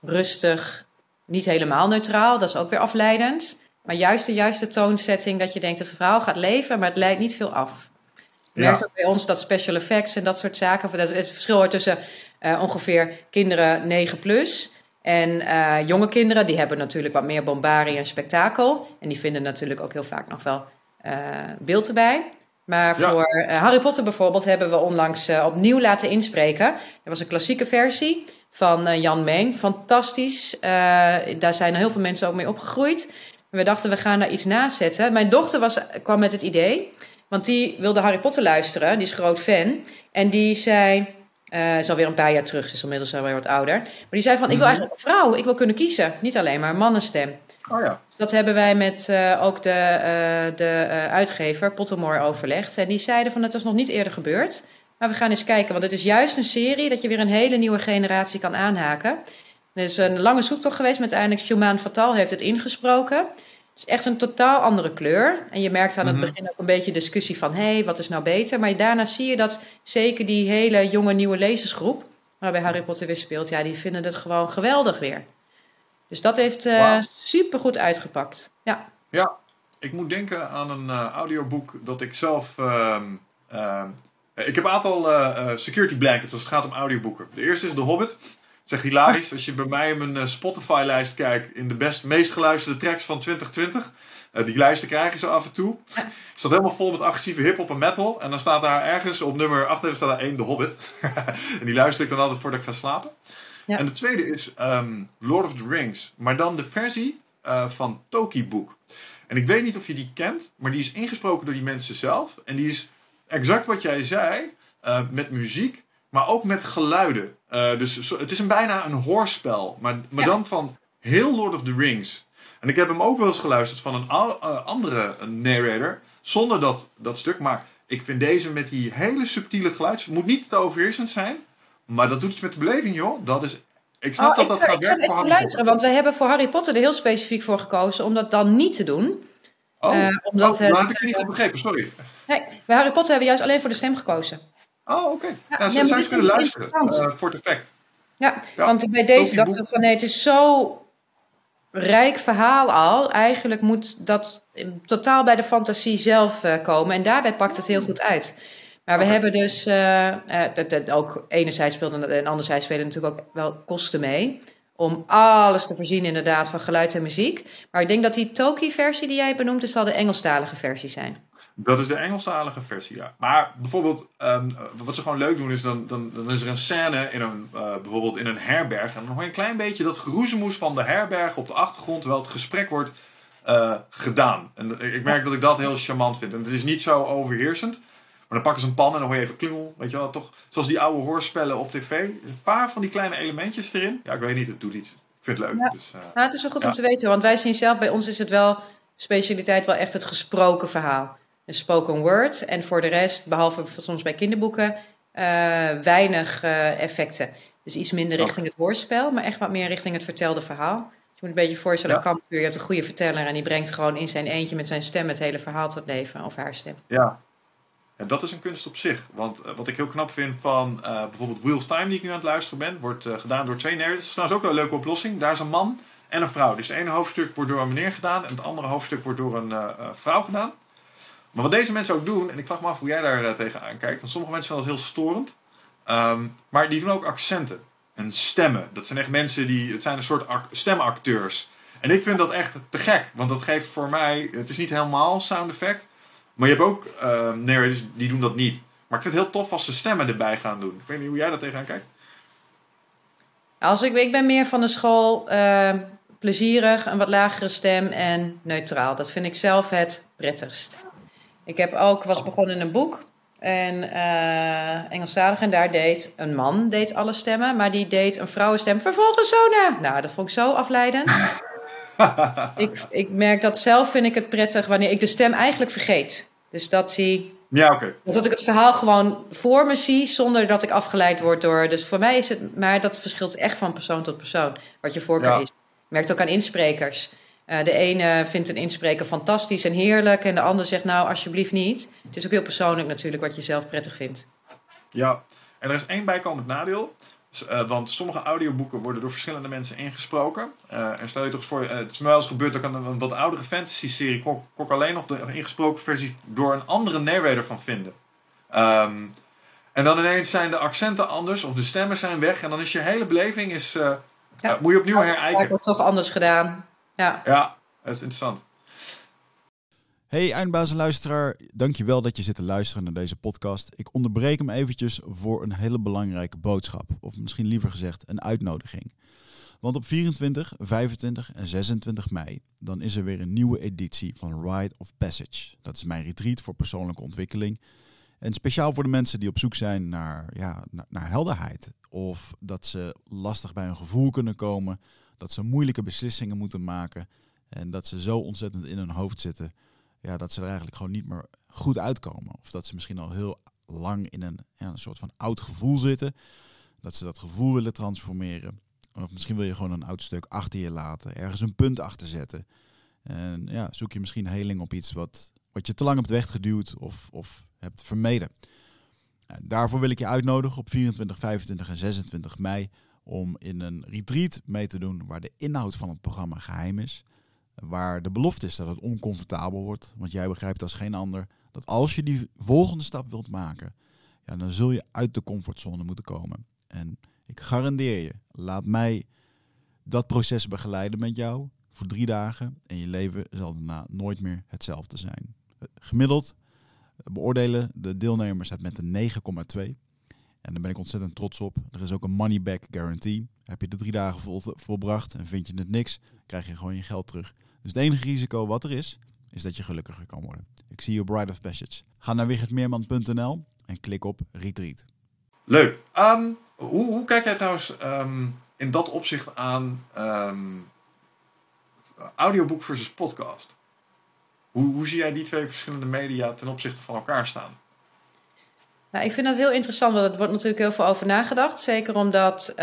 rustig, niet helemaal neutraal. Dat is ook weer afleidend. Maar juist de juiste toonzetting dat je denkt dat het verhaal gaat leven, maar het leidt niet veel af. Je merkt ook bij ons dat special effects en dat soort zaken, dat is het verschil tussen uh, ongeveer kinderen 9 plus en uh, jonge kinderen, die hebben natuurlijk wat meer bombarie en spektakel. En die vinden natuurlijk ook heel vaak nog wel uh, beeld erbij. Maar voor Harry Potter bijvoorbeeld hebben we onlangs opnieuw laten inspreken. Dat was een klassieke versie van Jan Meng. Fantastisch. daar zijn heel veel mensen ook mee opgegroeid we dachten, we gaan daar iets naast zetten. Mijn dochter was, kwam met het idee, want die wilde Harry Potter luisteren. Die is groot fan. En die zei, uh, is alweer een paar jaar terug, ze is inmiddels alweer wat ouder. Maar die zei van, ik wil mhm. eigenlijk een vrouw, ik wil kunnen kiezen. Niet alleen maar een mannenstem. Oh ja. Dat hebben wij met uh, ook de, uh, de uitgever Pottermore overlegd. En die zeiden van, het was nog niet eerder gebeurd. Maar we gaan eens kijken, want het is juist een serie dat je weer een hele nieuwe generatie kan aanhaken. Er is een lange zoektocht geweest, maar uiteindelijk Shuman Fatal heeft het ingesproken. Het is echt een totaal andere kleur. En je merkt aan het mhm. begin ook een beetje discussie van... hé, hey, wat is nou beter? Maar daarna zie je dat zeker die hele jonge nieuwe lezersgroep... waarbij Harry Potter weer speelt... ja, die vinden het gewoon geweldig weer. Dus dat heeft uh, wow. super goed uitgepakt. Ja. ja, ik moet denken aan een uh, audioboek dat ik zelf... Uh, ik heb een aantal uh, security blankets als het gaat om audioboeken. De eerste is The Hobbit zeg hilarisch. Als je bij mij in mijn eh, Spotify-lijst kijkt in de best, meest geluisterde tracks van 2020. Uh, eh, die lijsten krijg je zo af en toe. Staat helemaal vol met agressieve hip-hop en metal. En dan staat daar ergens op nummer 8 staat daar één, The Hobbit. en die luister ik dan altijd voordat ik ga slapen. Ja. En de tweede is um, Lord of the Rings. Maar dan de versie uh, van Toki Book. En ik weet niet of je die kent, maar die is ingesproken door die mensen zelf. En die is exact wat jij zei, uh, met muziek, maar ook met geluiden. Uh, dus het is een, bijna een hoorspel, maar, maar dan van heel Lord of the Rings. En ik heb hem ook wel eens geluisterd van een uh, andere narrator, zonder dat, dat stuk. Maar ik vind deze met die hele subtiele geluids... Het moet niet te overheersend zijn, maar dat doet iets met de beleving, joh. Dat is ik snap oh, dat dat gaat werken. Ik ga luisteren, want we hebben voor Harry Potter er heel specifiek voor gekozen om dat dan niet te doen. Oh, uh, omdat oh, het, had ik niet goed begrepen, sorry. Nee, bij Harry Potter hebben we juist alleen voor de stem gekozen. Oh, oké. Okay. Ja, ja, zou je kunnen luisteren uh, voor het effect. Ja, want bij deze dachten we van nee, het is zo rijk verhaal al. Eigenlijk moet dat totaal bij de fantasie zelf uh, komen. En daarbij pakt het heel goed uit. Maar we hebben dus, uh, dat, dat ook enerzijds speelde en anderzijds spelen natuurlijk ook wel kosten mee. Om alles te voorzien inderdaad van geluid en muziek. Maar ik denk dat die Toki-versie die jij benoemt, is zal de Engelstalige versie zijn. Dat is de Engelstalige versie, ja. Maar bijvoorbeeld, um, wat ze gewoon leuk doen, is dan, dan, dan is er een scène in een, uh, bijvoorbeeld in een herberg. En dan hoor je een klein beetje dat geroezemoes van de herberg op de achtergrond, terwijl het gesprek wordt uh, gedaan. En ik merk dat ik dat heel charmant vind. En het is niet zo overheersend. Maar dan pakken ze een pan en dan hoor je even klungel. Weet je wel, toch? Zoals die oude hoorspellen op tv. Een paar van die kleine elementjes erin. Ja, ik weet niet, het doet iets. Ik vind het leuk. Ja. Dus, uh, het is wel goed om te weten, want wij zien zelf, bij ons is het wel specialiteit wel echt het gesproken verhaal een spoken word. En voor de rest, behalve soms bij kinderboeken, uh, weinig uh, effecten. Dus iets minder richting het woordspel, maar echt wat meer richting het vertelde verhaal. je moet een beetje voorstellen, ja. kampvuur, je hebt een goede verteller en die brengt gewoon in zijn eentje met zijn stem het hele verhaal tot leven, of haar stem. Ja, en dat is een kunst op zich. Want uh, wat ik heel knap vind van uh, bijvoorbeeld Wheels Time, die ik nu aan het luisteren ben, wordt uh, gedaan door twee nerds. Dat is trouwens ook wel een leuke oplossing. Daar is een man en een vrouw. Dus het ene hoofdstuk wordt door een meneer gedaan en het andere hoofdstuk wordt door een vrouw gedaan. Maar wat deze mensen ook doen, en ik vraag me af hoe jij daar uh, tegenaan kijkt, want sommige mensen vinden dat heel storend. Um, maar die doen ook accenten en stemmen. Dat zijn echt mensen die, het zijn een soort stemacteurs. En ik vind dat echt te gek, want dat geeft voor mij, het is niet helemaal sound effect, maar je hebt ook uh, narrators die doen dat niet. Maar ik vind het heel tof als ze stemmen erbij gaan doen. Ik weet niet hoe jij daar tegenaan kijkt. Als ik, ik ben meer van de school uh, plezierig, een wat lagere stem en neutraal. Dat vind ik zelf het prettigst. Ik heb ook, was begonnen in een boek. En uh, Engelstalig en daar deed een man deed alle stemmen, maar die deed een vrouwenstem vervolgens zo na. Nou, dat vond ik zo afleidend. ik, ik merk dat zelf vind ik het prettig wanneer ik de stem eigenlijk vergeet. Dus dat zie ja, oké. Dat ik het verhaal gewoon voor me zie zonder dat ik afgeleid word door. Dus voor mij is het, maar dat verschilt echt van persoon tot persoon. Wat je voorkeur is. Merkt ook aan insprekers. Uh, de ene vindt een inspreker fantastisch en heerlijk. En de ander zegt nou alsjeblieft niet. Het is ook heel persoonlijk natuurlijk wat je zelf prettig vindt. Ja, en er is één bijkomend nadeel. Uh, want sommige audioboeken worden door verschillende mensen ingesproken. Uh, en stel je toch voor, uh, het is me wel eens gebeurd dat ik een, een wat oudere fantasy-serie kon, alleen nog de ingesproken versie door een andere narrator van vinden. Um, en dan ineens zijn de accenten anders of de stemmen zijn weg en dan is je hele beleving is, ja. moet je opnieuw herijken. Het wordt toch anders gedaan. Ja, ja dat is interessant. Hey eindbazen luisteraar, dankjewel dat je zit te luisteren naar deze podcast. Ik onderbreek hem eventjes voor een hele belangrijke boodschap. Of misschien liever gezegd een uitnodiging. Want op 24, 25 en 26 mei dan is er weer een nieuwe editie van Ride of Passage. Dat is mijn retreat voor persoonlijke ontwikkeling. En speciaal voor de mensen die op zoek zijn naar, ja, naar, naar helderheid. Of dat ze lastig bij hun gevoel kunnen komen. Dat ze moeilijke beslissingen moeten maken. En dat ze zo ontzettend in hun hoofd zitten ja, dat ze er eigenlijk gewoon niet meer goed uitkomen. Of dat ze misschien al heel lang in een, ja, een soort van oud gevoel zitten. Dat ze dat gevoel willen transformeren. Of misschien wil je gewoon een oud stuk achter je laten. Ergens een punt achter zetten. En ja, zoek je misschien heling op iets wat, wat je te lang hebt weggeduwd of, of hebt vermeden. daarvoor wil ik je uitnodigen op 24, 25 en 26 mei om in een retreat mee te doen waar de inhoud van het programma geheim is. Waar de belofte is dat het oncomfortabel wordt. Want jij begrijpt als geen ander dat als je die volgende stap wilt maken, ja, dan zul je uit de comfortzone moeten komen. En ik garandeer je, laat mij dat proces begeleiden met jou voor drie dagen. En je leven zal daarna nooit meer hetzelfde zijn. Gemiddeld beoordelen de deelnemers het met een 9,2. En daar ben ik ontzettend trots op. Er is ook een money back guarantee. Heb je de drie dagen vol, volbracht en vind je het niks, krijg je gewoon je geld terug. Dus het enige risico wat er is, is dat je gelukkiger kan worden. Ik zie je Bride of Passage. Ga naar wichertmeerman.nl en klik op Retreat. Leuk. Ehm, hoe, hoe, kijk jij trouwens ehm, in dat opzicht aan um, audioboek versus podcast? Hoe, hoe zie jij die twee verschillende media ten opzichte van elkaar staan? Nou, ik vind dat heel interessant, want er wordt natuurlijk heel veel over nagedacht. Zeker omdat uh,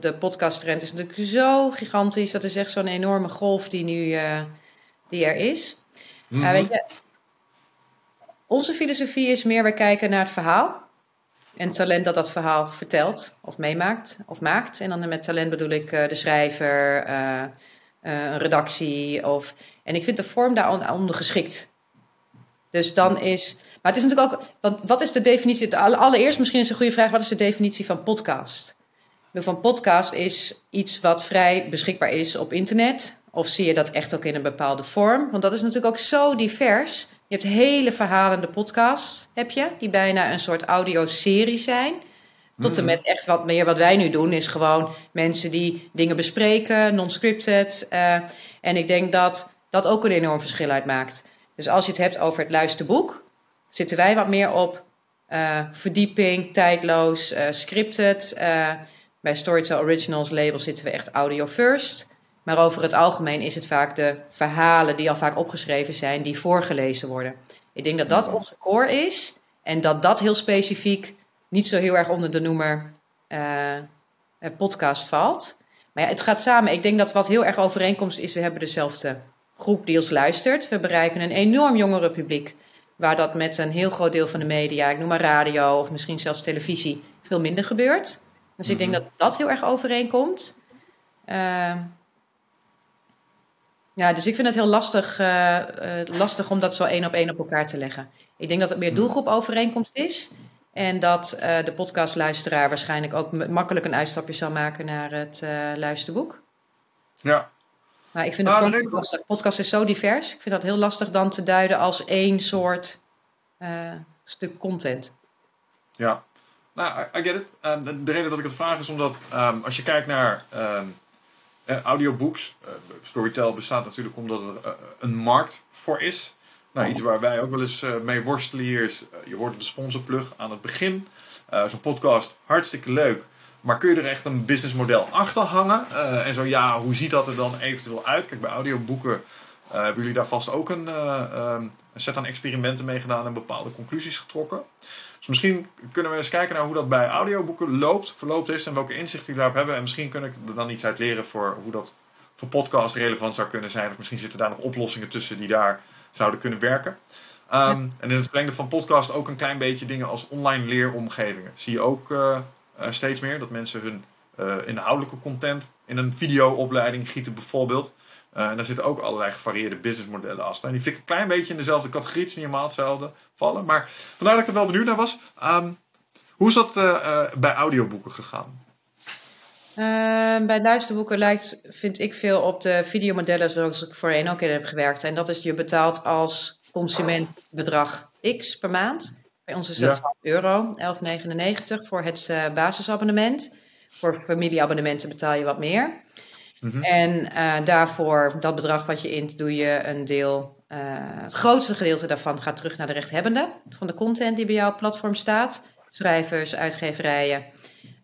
de podcasttrend is natuurlijk zo gigantisch. Dat is echt zo'n enorme golf die nu uh, die er is. Mm -hmm. weet je, onze filosofie is meer, wij kijken naar het verhaal. En talent dat dat verhaal vertelt of meemaakt of maakt. En dan met talent bedoel ik uh, de schrijver, een redactie. Of, en ik vind de vorm daaronder geschikt. Dus dan is. Maar het is natuurlijk ook. Want wat is de definitie? Allereerst, misschien is een goede vraag: wat is de definitie van podcast? Van podcast is iets wat vrij beschikbaar is op internet. Of zie je dat echt ook in een bepaalde vorm? Want dat is natuurlijk ook zo divers. Je hebt hele verhalende podcasts, heb je, die bijna een soort audioserie zijn. Tot en mhm. met echt wat meer wat wij nu doen, is gewoon mensen die dingen bespreken, non-scripted. Uh, en ik denk dat dat ook een enorm verschil uitmaakt. Dus als je het hebt over het luisterboek, zitten wij wat meer op uh, verdieping, tijdloos, uh, scripted. Uh, bij Storytel Originals label zitten we echt audio first. Maar over het algemeen is het vaak de verhalen die al vaak opgeschreven zijn, die voorgelezen worden. Ik denk dat dat onze core is en dat dat heel specifiek niet zo heel erg onder de noemer podcast valt. Maar ja, het gaat samen. Ik denk dat wat heel erg overeenkomst is, we hebben dezelfde groep die ons luistert. We bereiken een enorm jongere publiek. Waar dat met een heel groot deel van de media, ik noem maar radio of misschien zelfs televisie, veel minder gebeurt. Dus ik denk mhm. dat dat heel erg overeenkomt. Uh, ja, dus ik vind het heel lastig, uh, uh, lastig om dat zo één op één op elkaar te leggen. Ik denk dat het meer mhm. doelgroepovereenkomst is. En dat uh, de podcastluisteraar waarschijnlijk ook makkelijk een uitstapje zal maken naar het luisterboek. Ja, Maar ik vind het ah, lastig. Podcast is zo divers. Ik vind dat heel lastig dan te duiden als één soort uh, stuk content. Ja, nou, I get it. Uh, de, reden dat ik het vraag is omdat um, als je kijkt naar um, audiobooks, uh, Storytel bestaat natuurlijk omdat er een markt voor is. Nou, iets waar wij ook wel eens mee worstelen hier is, je hoort de sponsorplug aan het begin. Zo'n podcast, hartstikke leuk. Maar kun je er echt een businessmodel achter hangen? Uh, en zo ja, hoe ziet dat er dan eventueel uit? Kijk, bij audioboeken uh, hebben jullie daar vast ook een, uh, een set aan experimenten mee gedaan en bepaalde conclusies getrokken. Dus misschien kunnen we eens kijken naar hoe dat bij audioboeken loopt, verloopt is en welke inzichten jullie daarop hebben. En misschien kun ik er dan iets uit leren voor hoe dat voor podcast relevant zou kunnen zijn. Of misschien zitten daar nog oplossingen tussen die daar zouden kunnen werken. Um, En in het verlengde van podcast ook een klein beetje dingen als online leeromgevingen. Zie je ook uh, steeds meer. Dat mensen hun uh, inhoudelijke content in een videoopleiding gieten bijvoorbeeld. Uh, en daar zitten ook allerlei gevarieerde businessmodellen achter. En die vind ik een klein beetje in dezelfde categorie. Het is niet helemaal hetzelfde vallen. Maar vandaar dat ik er wel benieuwd naar was. Um, hoe is dat bij audioboeken gegaan? Uh, bij luisterboeken lijkt, vind ik veel op de videomodellen zoals ik voorheen ook in heb gewerkt. En dat is je betaalt als consument bedrag X per maand. Bij ons is dat ja. euro, 11,99 voor het uh, basisabonnement. Voor familieabonnementen betaal je wat meer. Mm-hmm. En uh, daarvoor, dat bedrag wat je int, doe je een deel. Uh, het grootste gedeelte daarvan gaat terug naar de rechthebbende van de content die bij jouw platform staat. Schrijvers, uitgeverijen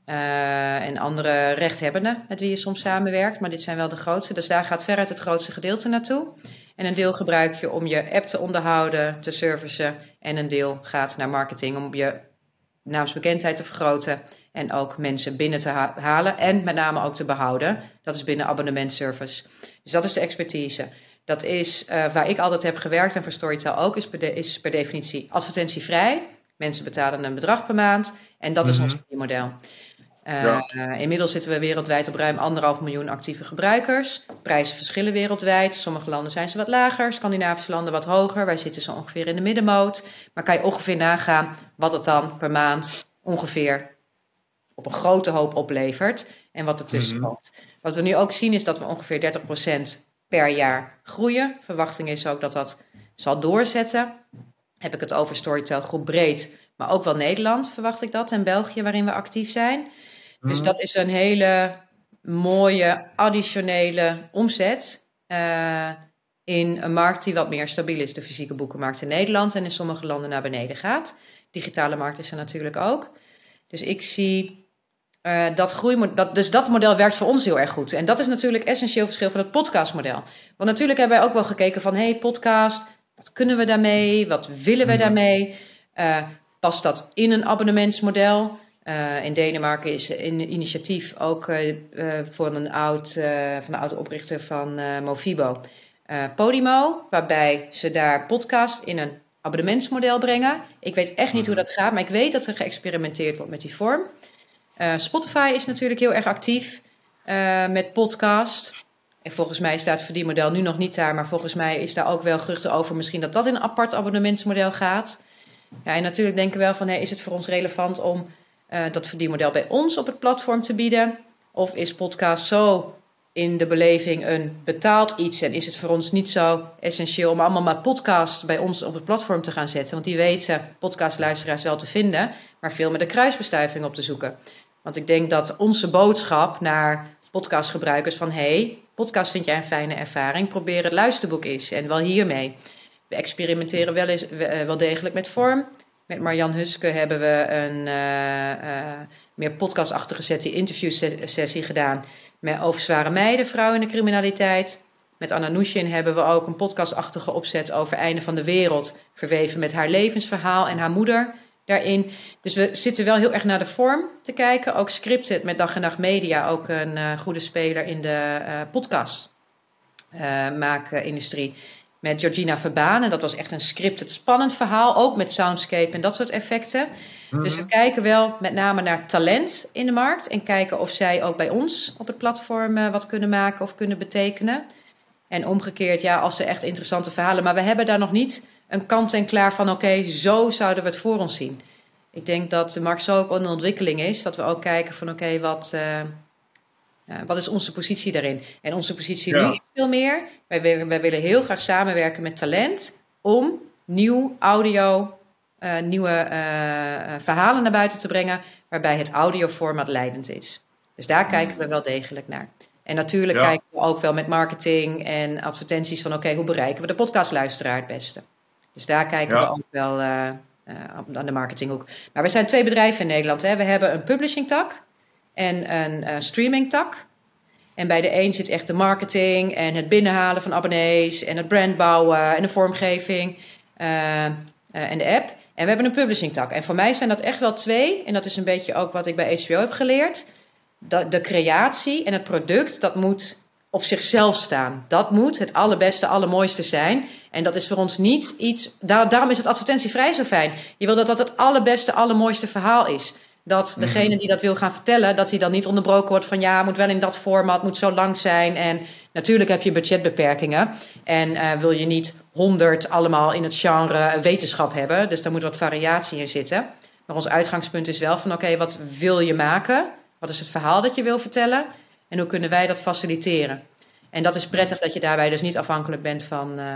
en andere rechthebbenden met wie je soms samenwerkt. Maar dit zijn wel de grootste. Dus daar gaat veruit het grootste gedeelte naartoe. En een deel gebruik je om je app te onderhouden, te servicen. En een deel gaat naar marketing om je naamsbekendheid te vergroten. En ook mensen binnen te halen en met name ook te behouden. Dat is binnen abonnementservice. Dus dat is de expertise. Dat is uh, waar ik altijd heb gewerkt en voor Storytel ook, is per, de, is per definitie advertentievrij. Mensen betalen een bedrag per maand en dat is mm -hmm. ons model. Uh, inmiddels zitten we wereldwijd op ruim anderhalf miljoen actieve gebruikers. Prijzen verschillen wereldwijd. Sommige landen zijn ze wat lager, Scandinavische landen wat hoger. Wij zitten zo ongeveer in de middenmoot. Maar kan je ongeveer nagaan wat het dan per maand ongeveer op een grote hoop oplevert en wat er tussen mhm. komt. Wat we nu ook zien is dat we ongeveer 30% per jaar groeien. Verwachting is ook dat dat zal doorzetten. Heb ik het over Storytel groep breed, maar ook wel Nederland verwacht ik dat en België waarin we actief zijn. Dus mhm. dat is een hele mooie additionele omzet uh, in een markt die wat meer stabiel is. De fysieke boekenmarkt in Nederland en in sommige landen naar beneden gaat. Digitale markt is er natuurlijk ook. Dus ik zie uh, dat groei, dat, dus dat model werkt voor ons heel erg goed. En dat is natuurlijk essentieel verschil van het podcastmodel. Want natuurlijk hebben wij ook wel gekeken van, hey podcast, wat kunnen we daarmee? Wat willen we mhm. daarmee? Uh, past dat in een abonnementsmodel? Uh, in Denemarken is een initiatief ook uh, voor een oud, van de oude oprichter van Movibo, Podimo, waarbij ze daar podcast in een abonnementsmodel brengen. Ik weet echt niet hoe dat gaat, maar ik weet dat er geëxperimenteerd wordt met die vorm. Spotify is natuurlijk heel erg actief met podcast. En volgens mij staat voor die model nu nog niet daar, maar volgens mij is daar ook wel geruchten over misschien dat dat in een apart abonnementsmodel gaat. Ja, en natuurlijk denken we wel van, hey, is het voor ons relevant om uh, dat verdienmodel bij ons op het platform te bieden? Of is podcast zo in de beleving een betaald iets en is het voor ons niet zo essentieel om allemaal maar podcasts bij ons op het platform te gaan zetten? Want die weten podcastluisteraars wel te vinden, maar veel met de kruisbestuiving op te zoeken. Want ik denk dat onze boodschap naar podcastgebruikers van hey, podcast vind jij een fijne ervaring, probeer het luisterboek eens en wel hiermee. We experimenteren wel, eens, eh, wel degelijk met vorm. Met Marjan Huske hebben we een uh, uh, meer podcastachtige sessie, interviewsessie gedaan met, over zware meiden, vrouwen in de criminaliteit. Met Anna Nushin hebben we ook een podcastachtige opzet over einde van de wereld, verweven met haar levensverhaal en haar moeder daarin. Dus we zitten wel heel erg naar de vorm te kijken. Ook Scripted met Dag en Nacht Media, ook een uh, goede speler in de podcast maakindustrie met Georgina Verbaan. En dat was echt een scripted, spannend verhaal. Ook met soundscape en dat soort effecten. Dus we mhm. kijken wel met name naar talent in de markt. En kijken of zij ook bij ons op het platform uh, wat kunnen maken of kunnen betekenen. En omgekeerd, ja, als ze echt interessante verhalen. Maar we hebben daar nog niet een kant en klaar van: oké, zo zouden we het voor ons zien. Ik denk dat de markt zo ook onder ontwikkeling is. Dat we ook kijken van: oké, wat, uh, wat is onze positie daarin? En onze positie nu is veel meer. Wij willen, wij willen heel graag samenwerken met talent om nieuw audio, uh, nieuwe uh, verhalen naar buiten te brengen, waarbij het audioformat leidend is. Dus daar kijken we wel degelijk naar. En natuurlijk kijken we ook wel met marketing en advertenties van oké, hoe bereiken we de podcastluisteraar het beste? Dus daar kijken we ook wel aan de marketinghoek. Maar we zijn twee bedrijven in Nederland. Hè. We hebben een publishing tak en een streaming tak. En bij de een zit echt de marketing en het binnenhalen van abonnees en het brand bouwen en de vormgeving uh, en de app. En we hebben een publishing tak. En voor mij zijn dat echt wel twee. En dat is een beetje ook wat ik bij HBO heb geleerd. Dat de creatie en het product, dat moet op zichzelf staan. Dat moet het allerbeste, allermooiste zijn. En dat is voor ons niet iets. Daar, daarom is het advertentievrij zo fijn. Je wil dat dat het allerbeste, allermooiste verhaal is. Dat mhm. degene die dat wil gaan vertellen, dat hij dan niet onderbroken wordt van ja, moet wel in dat format, moet zo lang zijn. En natuurlijk heb je budgetbeperkingen. En uh, wil je niet honderd allemaal in het genre wetenschap hebben. Dus daar moet wat variatie in zitten. Maar ons uitgangspunt is wel van oké, wat wil je maken? Wat is het verhaal dat je wil vertellen? En hoe kunnen wij dat faciliteren? En dat is prettig dat je daarbij dus niet afhankelijk bent van uh,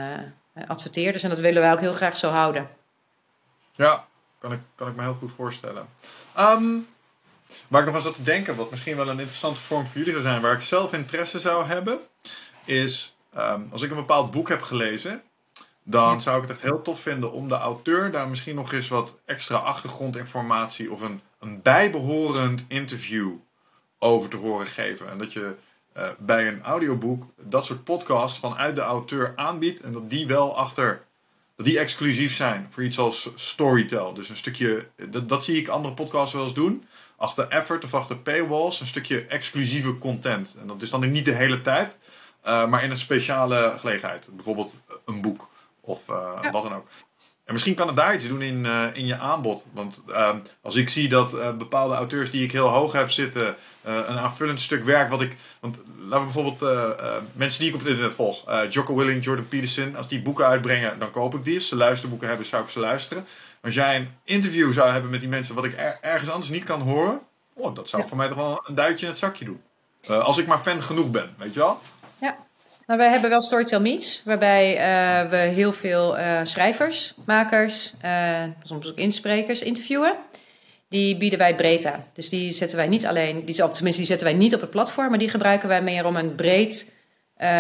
adverteerders. En dat willen wij ook heel graag zo houden. Ja, kan ik, kan ik me heel goed voorstellen. Um, waar ik nog eens zat te denken, wat misschien wel een interessante vorm voor jullie zou zijn, waar ik zelf interesse zou hebben, is um, als ik een bepaald boek heb gelezen, dan zou ik het echt heel tof vinden om de auteur daar misschien nog eens wat extra achtergrondinformatie of een, een bijbehorend interview over te horen geven. En dat je uh, bij een audioboek dat soort podcasts vanuit de auteur aanbiedt en dat die wel achter dat die exclusief zijn voor iets als Storytel. Dus een stukje, dat, dat zie ik andere podcasts wel eens doen. Achter effort of achter paywalls, een stukje exclusieve content. En dat is dan niet de hele tijd, uh, maar in een speciale gelegenheid. Bijvoorbeeld een boek of uh, wat dan ook. En misschien kan het daar iets doen in, uh, in je aanbod. Want uh, als ik zie dat bepaalde auteurs die ik heel hoog heb zitten, een aanvullend stuk werk wat ik. Want laten we bijvoorbeeld mensen die ik op het internet volg, Jocko Willing, Jordan Peterson, als die boeken uitbrengen, dan koop ik die. Als ze luisterboeken hebben, zou ik ze luisteren. Als jij een interview zou hebben met die mensen wat ik er, ergens anders niet kan horen, oh, dat zou ja. voor mij toch wel een duitje in het zakje doen. als ik maar fan genoeg ben, weet je wel? Ja. Nou, wij hebben wel Storytel Meets, waarbij uh, we heel veel uh, schrijvers, makers, soms ook insprekers interviewen. Die bieden wij breed aan. Dus die zetten wij niet alleen, die, of tenminste die zetten wij niet op het platform, maar die gebruiken wij meer om een breed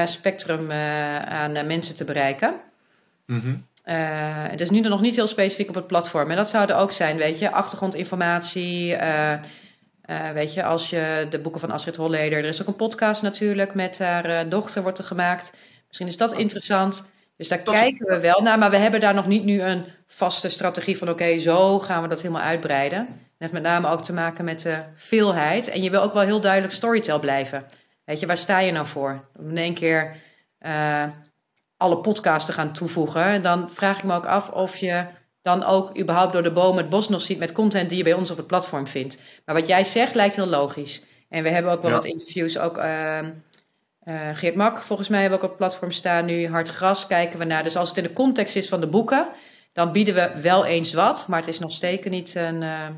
spectrum aan mensen te bereiken. Mm -hmm. dus nu nog niet heel specifiek op het platform. En dat zouden ook zijn, weet je, achtergrondinformatie, weet je, als je de boeken van Astrid Holleder, er is ook een podcast natuurlijk met haar dochter wordt er gemaakt. Misschien is dat interessant. Dus daar kijken we wel naar, maar we hebben daar nog niet nu een vaste strategie van oké, zo gaan we dat helemaal uitbreiden. Dat heeft met name ook te maken met de veelheid. En je wil ook wel heel duidelijk storytell blijven. Weet je, waar sta je nou voor? Om in één keer uh, alle podcasts te gaan toevoegen, dan vraag ik me ook af of je dan ook überhaupt door de boom het bos nog ziet met content die je bij ons op het platform vindt. Maar wat jij zegt lijkt heel logisch. En we hebben ook wel wat interviews, ook uh, uh, Geert Mak volgens mij hebben we ook op het platform staan nu. Hard Gras kijken we naar. Dus als het in de context is van de boeken, dan bieden we wel eens wat. Maar het is nog steeds niet een, uh,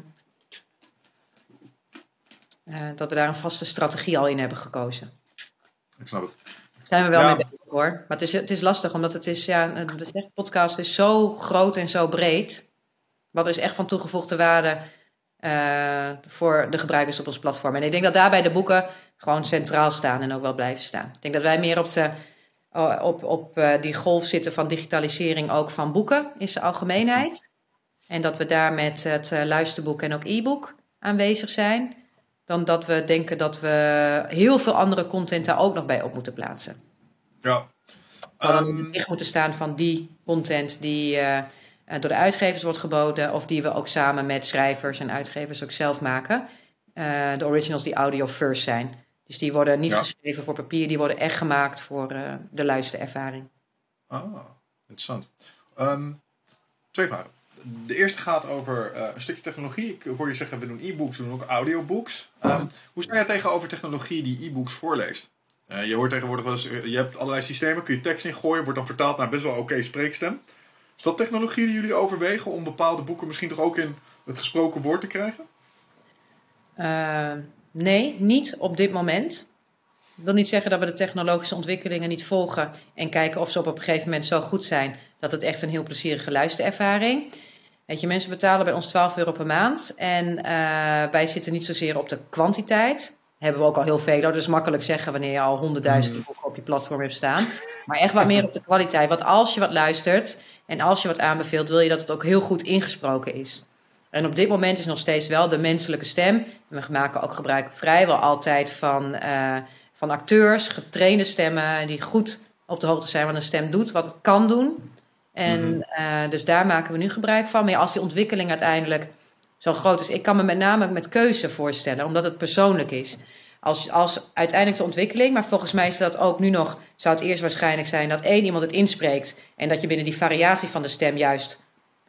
dat we daar een vaste strategie al in hebben gekozen. Ik snap het. Zijn we wel mee bezig hoor. Maar het is, het is lastig, omdat het is, ja, de podcast is zo groot en zo breed. Wat is echt van toegevoegde waarde voor de gebruikers op ons platform? En ik denk dat daarbij de boeken gewoon centraal staan en ook wel blijven staan. Ik denk dat wij meer op, de, op, op uh, die golf zitten van digitalisering ook van boeken in zijn algemeenheid. En dat we daar met het uh, luisterboek en ook e-book aanwezig zijn dan dat we denken dat we heel veel andere content daar ook nog bij op moeten plaatsen. Ja. We dan in het licht moeten staan van die content die uh, door de uitgevers wordt geboden, of die we ook samen met schrijvers en uitgevers ook zelf maken. Uh, de originals die audio first zijn. Dus die worden niet geschreven voor papier, die worden echt gemaakt voor uh, de luisterervaring. Ah, interessant. Um, twee vragen de eerste gaat over uh, een stukje technologie. Ik hoor je zeggen, we doen e-books, we doen ook audiobooks. Um, hoe sta je tegenover technologie die e-books voorleest? Uh, je hoort tegenwoordig wel eens, je hebt allerlei systemen, kun je tekst ingooien, wordt dan vertaald naar best wel oké okay spreekstem. Is dat technologie die jullie overwegen om bepaalde boeken misschien toch ook in het gesproken woord te krijgen? Nee, niet op dit moment. Dat wil niet zeggen dat we de technologische ontwikkelingen niet volgen en kijken of ze op een gegeven moment zo goed zijn dat het echt een heel plezierige luisterervaring. Weet je, mensen betalen bij ons 12 euro per maand en uh, wij zitten niet zozeer op de kwantiteit. Hebben we ook al heel veel, dus makkelijk zeggen wanneer je al honderdduizenden boeken op je platform hebt staan. Maar echt wat meer op de kwaliteit. Want als je wat luistert en als je wat aanbeveelt, wil je dat het ook heel goed ingesproken is. En op dit moment is nog steeds wel de menselijke stem. We maken ook gebruik vrijwel altijd van, uh, van acteurs, getrainde stemmen, die goed op de hoogte zijn wat een stem doet, wat het kan doen. En uh, dus daar maken we nu gebruik van. Maar als die ontwikkeling uiteindelijk zo groot is, ik kan me met name met keuze voorstellen, omdat het persoonlijk is. Als, als uiteindelijk de ontwikkeling, maar volgens mij is dat ook nu nog, zou het eerst waarschijnlijk zijn dat één iemand het inspreekt en dat je binnen die variatie van de stem juist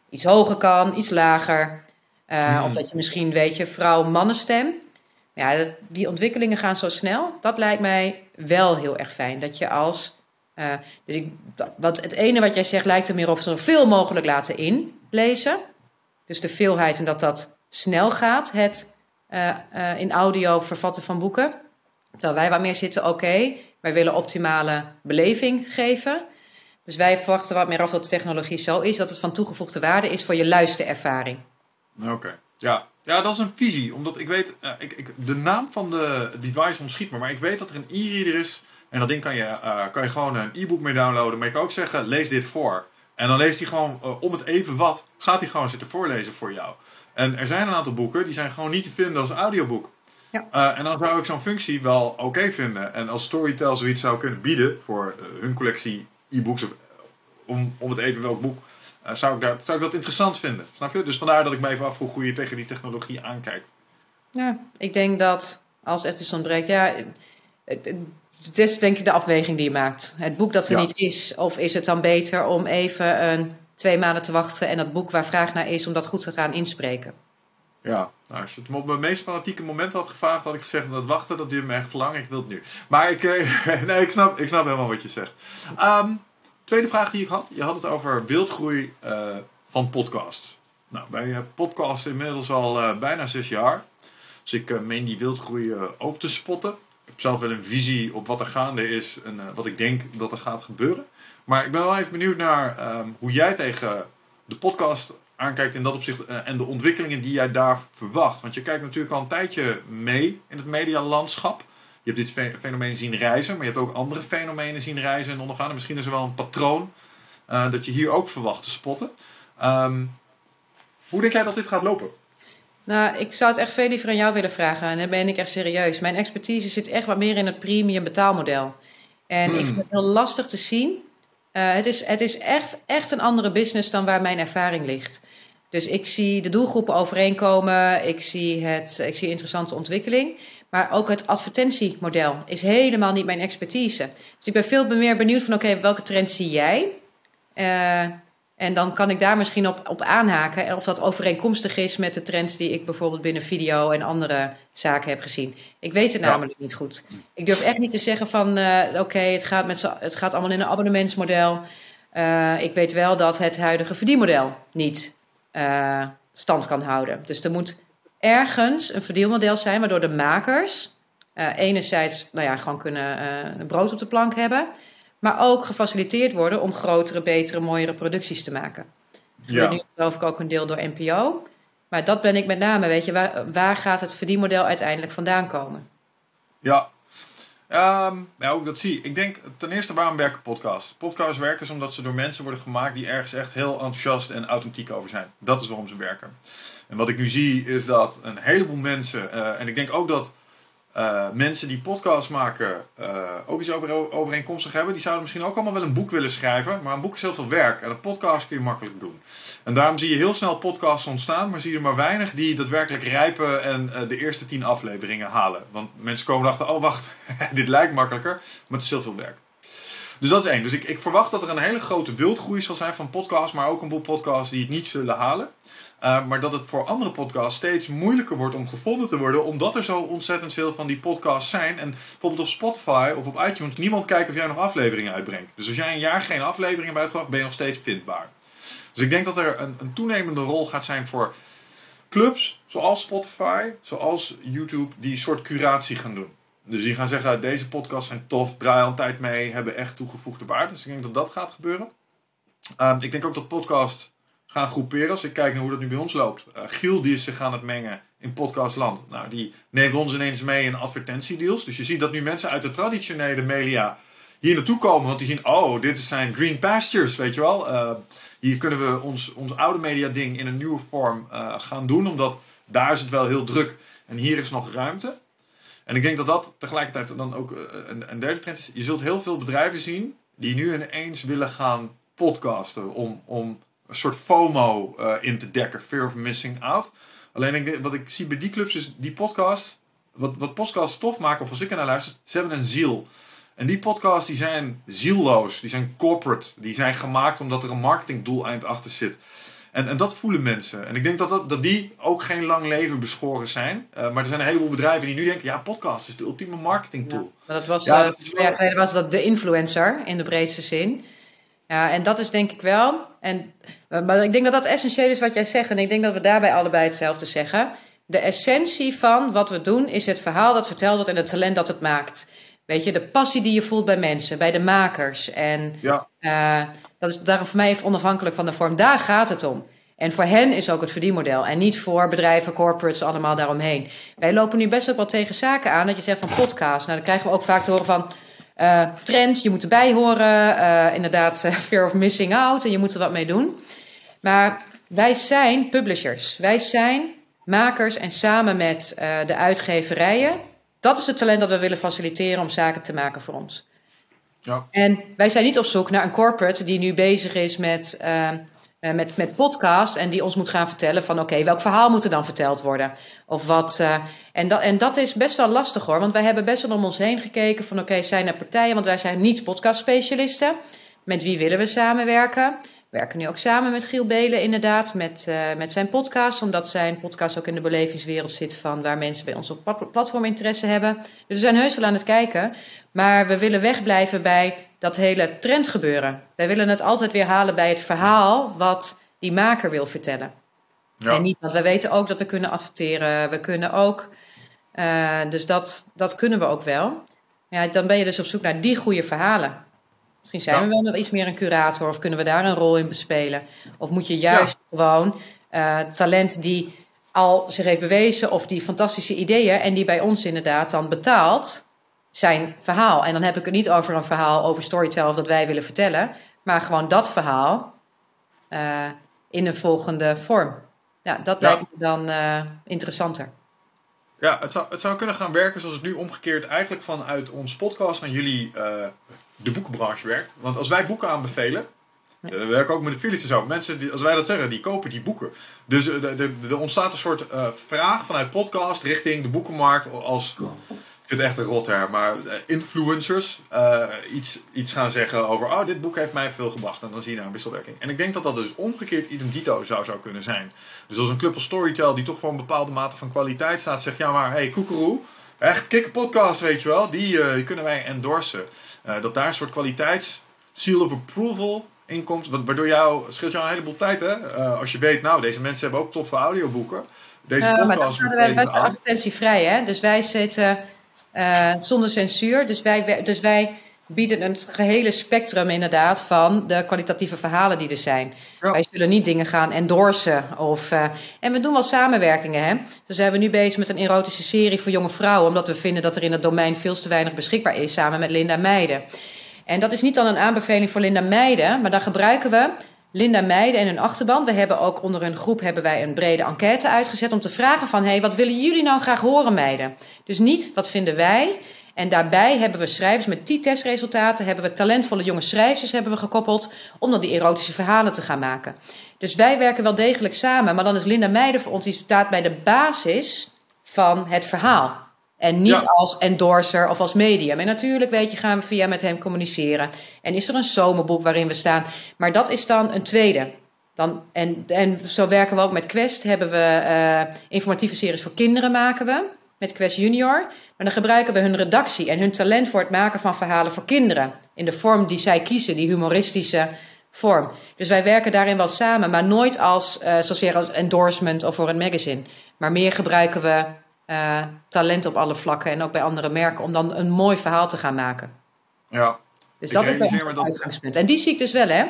iets hoger kan, iets lager. Uh, Of dat je misschien, weet je, vrouw-mannenstem. Ja, dat, die ontwikkelingen gaan zo snel. Dat lijkt mij wel heel erg fijn. Dat je als. Uh, dus ik, wat, het ene wat jij zegt lijkt er meer op zoveel mogelijk laten inlezen. Dus de veelheid en dat dat snel gaat, het uh, in audio vervatten van boeken. Terwijl wij wat meer zitten, oké, okay, wij willen optimale beleving geven. Dus wij verwachten wat meer af dat de technologie zo is dat het van toegevoegde waarde is voor je luisterervaring. Oké. Ja. ja, dat is een visie. Omdat ik weet, uh, ik, ik, de naam van de device ontschiet me, maar ik weet dat er een e-reader is. En dat ding kan je, uh, kan je gewoon een e-book mee downloaden. Maar je kan ook zeggen, lees dit voor. En dan leest hij gewoon uh, om het even wat, gaat hij gewoon zitten voorlezen voor jou. En er zijn een aantal boeken die zijn gewoon niet te vinden als audioboek. Ja. en dan zou ik zo'n functie wel oké okay vinden. En als Storytel zoiets zou kunnen bieden voor hun collectie e-books, om, om het even welk boek uh, zou, ik daar, zou ik dat interessant vinden. Snap je? Dus vandaar dat ik me even afvroeg hoe je tegen die technologie aankijkt. Ja, ik denk dat als echt iets ontbreekt, ja, het, het is denk ik de afweging die je maakt. Het boek dat er ja. niet is, of is het dan beter om even een, twee maanden te wachten en dat boek waar vraag naar is, om dat goed te gaan inspreken? Ja, nou, als je het me op mijn meest fanatieke moment had gevraagd, had ik gezegd dat wachten, dat duurt me echt lang. Ik wil het nu. Maar ik, nee, ik, snap, ik snap helemaal wat je zegt. Um, Tweede vraag die ik had. Je had het over beeldgroei uh, van podcasts. Nou, wij podcasten inmiddels al uh, bijna zes jaar. Dus ik meen die wildgroei ook te spotten. Ik heb zelf wel een visie op wat er gaande is en wat ik denk dat er gaat gebeuren. Maar ik ben wel even benieuwd naar um, hoe jij tegen de podcast aankijkt in dat opzicht en de ontwikkelingen die jij daar verwacht. Want je kijkt natuurlijk al een tijdje mee in het medialandschap. Je hebt dit fenomeen zien reizen, maar je hebt ook andere fenomenen zien reizen en ondergaan. En misschien is er wel een patroon uh, dat je hier ook verwacht te spotten. Um, hoe denk jij dat dit gaat lopen? Nou, ik zou het echt veel liever aan jou willen vragen. En dan ben ik echt serieus. Mijn expertise zit echt wat meer in het premium betaalmodel. En hmm. ik vind het heel lastig te zien. Uh, het, is, het is echt, echt een andere business dan waar mijn ervaring ligt. Dus ik zie de doelgroepen overeenkomen. Ik zie, het, ik zie interessante ontwikkeling. Maar ook het advertentiemodel is helemaal niet mijn expertise. Dus ik ben veel meer benieuwd van oké, welke trend zie jij? Uh, en dan kan ik daar misschien op, op aanhaken. Of dat overeenkomstig is met de trends die ik bijvoorbeeld binnen video en andere zaken heb gezien. Ik weet het ja. namelijk niet goed. Ik durf echt niet te zeggen van uh, oké, okay, het, gaat met het gaat allemaal in een abonnementsmodel. Uh, ik weet wel dat het huidige verdienmodel niet stand kan houden. Dus er moet ergens een verdeelmodel zijn waardoor de makers uh, enerzijds nou ja, gewoon kunnen uh, brood op de plank hebben, maar ook gefaciliteerd worden om grotere, betere, mooiere producties te maken. Ja. Nu geloof ik ook een deel door NPO. Maar dat ben ik met name, weet je, waar, waar gaat het verdienmodel uiteindelijk vandaan komen? Ja, Um, ja, ook dat zie ik. denk ten eerste waarom werken podcasts? Podcasts werken omdat ze door mensen worden gemaakt die ergens echt heel enthousiast en authentiek over zijn. Dat is waarom ze werken. En wat ik nu zie is dat een heleboel mensen, uh, en ik denk ook dat uh, mensen die podcasts maken uh, ook iets over, overeenkomstig hebben, die zouden misschien ook allemaal wel een boek willen schrijven. Maar een boek is heel veel werk en een podcast kun je makkelijk doen. En daarom zie je heel snel podcasts ontstaan, maar zie je er maar weinig die daadwerkelijk rijpen en de eerste tien afleveringen halen. Want mensen komen erachter, oh wacht, dit lijkt makkelijker, maar het is heel veel werk. Dus dat is één. Dus ik, ik verwacht dat er een hele grote wildgroei zal zijn van podcasts, maar ook een boel podcasts die het niet zullen halen. Uh, maar dat het voor andere podcasts steeds moeilijker wordt om gevonden te worden, omdat er zo ontzettend veel van die podcasts zijn. En bijvoorbeeld op Spotify of op iTunes, niemand kijkt of jij nog afleveringen uitbrengt. Dus als jij een jaar geen afleveringen hebt uitgebracht, ben je nog steeds vindbaar. Dus ik denk dat er een, een toenemende rol gaat zijn voor clubs, zoals Spotify, zoals YouTube, die een soort curatie gaan doen. Dus die gaan zeggen, deze podcasts zijn tof, draai al een tijd mee, hebben echt toegevoegde waarde. Dus ik denk dat dat gaat gebeuren. Ehm, ik denk ook dat podcast gaan groeperen. Als ik kijk naar hoe dat nu bij ons loopt. Uh, Giel die is zich aan het mengen in podcastland. Nou, die neemt ons ineens mee in advertentiedeals. Dus je ziet dat nu mensen uit de traditionele media hier naartoe komen. Want die zien, oh, dit zijn green pastures, weet je wel. Uh, hier kunnen we ons, ons oude media ding in een nieuwe vorm uh, gaan doen. Omdat daar is het wel heel druk. En hier is nog ruimte. En ik denk dat dat tegelijkertijd dan ook een, een derde trend is. Je zult heel veel bedrijven zien die nu ineens willen gaan podcasten. Om, om een soort FOMO uh, in te dekken. Fear of missing out. Alleen ik, wat ik zie bij die clubs is die podcast. Wat, wat podcasts tof maken, of als ik er naar luister, ze hebben een ziel. En die podcasts die zijn zielloos, die zijn corporate, die zijn gemaakt omdat er een marketingdoeleind achter zit. En, en dat voelen mensen. En ik denk dat, dat, dat die ook geen lang leven beschoren zijn. Uh, maar er zijn een heleboel bedrijven die nu denken: ja, podcast is de ultieme marketing tool. Ja, dat was, ja, uh, dat twee jaar geleden was dat de influencer in de breedste zin. Ja, en dat is denk ik wel. En, maar ik denk dat dat essentieel is wat jij zegt. En ik denk dat we daarbij allebei hetzelfde zeggen. De essentie van wat we doen is het verhaal dat verteld wordt en het talent dat het maakt. Weet je, de passie die je voelt bij mensen, bij de makers. En ja. uh, dat is daarom voor mij even onafhankelijk van de vorm. Daar gaat het om. En voor hen is ook het verdienmodel. En niet voor bedrijven, corporates, allemaal daaromheen. Wij lopen nu best ook wel tegen zaken aan. Dat je zegt van podcast. Nou, dan krijgen we ook vaak te horen van uh, trend, je moet erbij horen. Uh, inderdaad, fear of missing out. En je moet er wat mee doen. Maar wij zijn publishers. Wij zijn makers. En samen met de uitgeverijen. Dat is het talent dat we willen faciliteren om zaken te maken voor ons. Ja. En wij zijn niet op zoek naar een corporate die nu bezig is met uh, met, met podcast en die ons moet gaan vertellen van oké, okay, welk verhaal moet er dan verteld worden? Of wat, uh, en, dat, en dat is best wel lastig hoor, want wij hebben best wel om ons heen gekeken van oké, okay, zijn er partijen, want wij zijn niet podcast specialisten. Met wie willen we samenwerken? We werken nu ook samen met Giel Belen inderdaad, met, uh, met zijn podcast, omdat zijn podcast ook in de belevingswereld zit van waar mensen bij ons op platform interesse hebben. Dus we zijn heus wel aan het kijken, maar we willen wegblijven bij dat hele trendgebeuren. Wij willen het altijd weer halen bij het verhaal wat die maker wil vertellen. Ja. En niet, want we weten ook dat we kunnen adverteren. We kunnen ook, uh, dus dat, dat kunnen we ook wel. Ja, dan ben je dus op zoek naar die goede verhalen. Misschien zijn ja. we wel nog iets meer een curator of kunnen we daar een rol in bespelen. Of moet je juist ja. gewoon uh, talent die al zich heeft bewezen of die fantastische ideeën en die bij ons inderdaad dan betaalt zijn verhaal. En dan heb ik het niet over een verhaal over storytelling of dat wij willen vertellen, maar gewoon dat verhaal uh, in een volgende vorm. Ja, dat ja. lijkt me dan uh, interessanter. Ja, het zou, het zou kunnen gaan werken zoals het nu omgekeerd eigenlijk vanuit ons podcast naar jullie de boekenbranche werkt. Want als wij boeken aanbevelen, ja. we werken ook met de affiliates zo. Mensen, die, als wij dat zeggen, die kopen die boeken. Dus er ontstaat een soort uh, vraag vanuit podcast richting de boekenmarkt als ik vind het echt een rot maar uh, influencers uh, iets, iets gaan zeggen over, oh, dit boek heeft mij veel gebracht. En dan zie je daar een wisselwerking. En ik denk dat dat dus omgekeerd idem dito zou, zou kunnen zijn. Dus als een club als Storytel, die toch voor een bepaalde mate van kwaliteit staat, zegt, ja maar, hey, koekeroe, echt kikke podcast, weet je wel, die, uh, die kunnen wij endorsen. Dat daar een soort kwaliteits seal of approval in komt, waardoor jou, scheelt jou een heleboel tijd, hè? als je weet, nou, deze mensen hebben ook toffe audioboeken. Deze podcast maar dan gaan wij best advertentievrij, hè? Dus wij zitten uh, zonder censuur. Dus wij, dus wij bieden een gehele spectrum inderdaad van de kwalitatieve verhalen die er zijn. Ja. Wij zullen niet dingen gaan endorsen. Of, uh, en we doen wel samenwerkingen. Hè? Dus zijn we nu bezig met een erotische serie voor jonge vrouwen. Omdat we vinden dat er in het domein veel te weinig beschikbaar is. Samen met Linda Meijden. En dat is niet dan een aanbeveling voor Linda Meijden. Maar dan gebruiken we Linda Meijden en hun achterban. We hebben ook onder hun groep hebben wij een brede enquête uitgezet om te vragen van... hey, wat willen jullie nou graag horen, meiden? Dus niet, wat vinden wij? En daarbij hebben we schrijvers met die testresultaten... hebben we talentvolle jonge schrijvers hebben we gekoppeld... om dan die erotische verhalen te gaan maken. Dus wij werken wel degelijk samen. Maar dan is Linda Meijden voor ons die staat bij de basis van het verhaal. En niet ja. als endorser of als medium. En natuurlijk, weet je, gaan we via met hem communiceren. En is er een zomerboek waarin we staan. Maar dat is dan een tweede. Dan, en, en zo werken we ook met Quest. Hebben we uh, informatieve series voor kinderen maken we. Met Quest Junior. Maar dan gebruiken we hun redactie en hun talent voor het maken van verhalen voor kinderen. In de vorm die zij kiezen, die humoristische vorm. Dus wij werken daarin wel samen. Maar nooit als, uh, zozeer als endorsement of voor een magazine. Maar meer gebruiken we uh, talent op alle vlakken en ook bij andere merken, om dan een mooi verhaal te gaan maken. Ja. Dus dat is het uitgangspunt. En die zie ik dus wel, hè?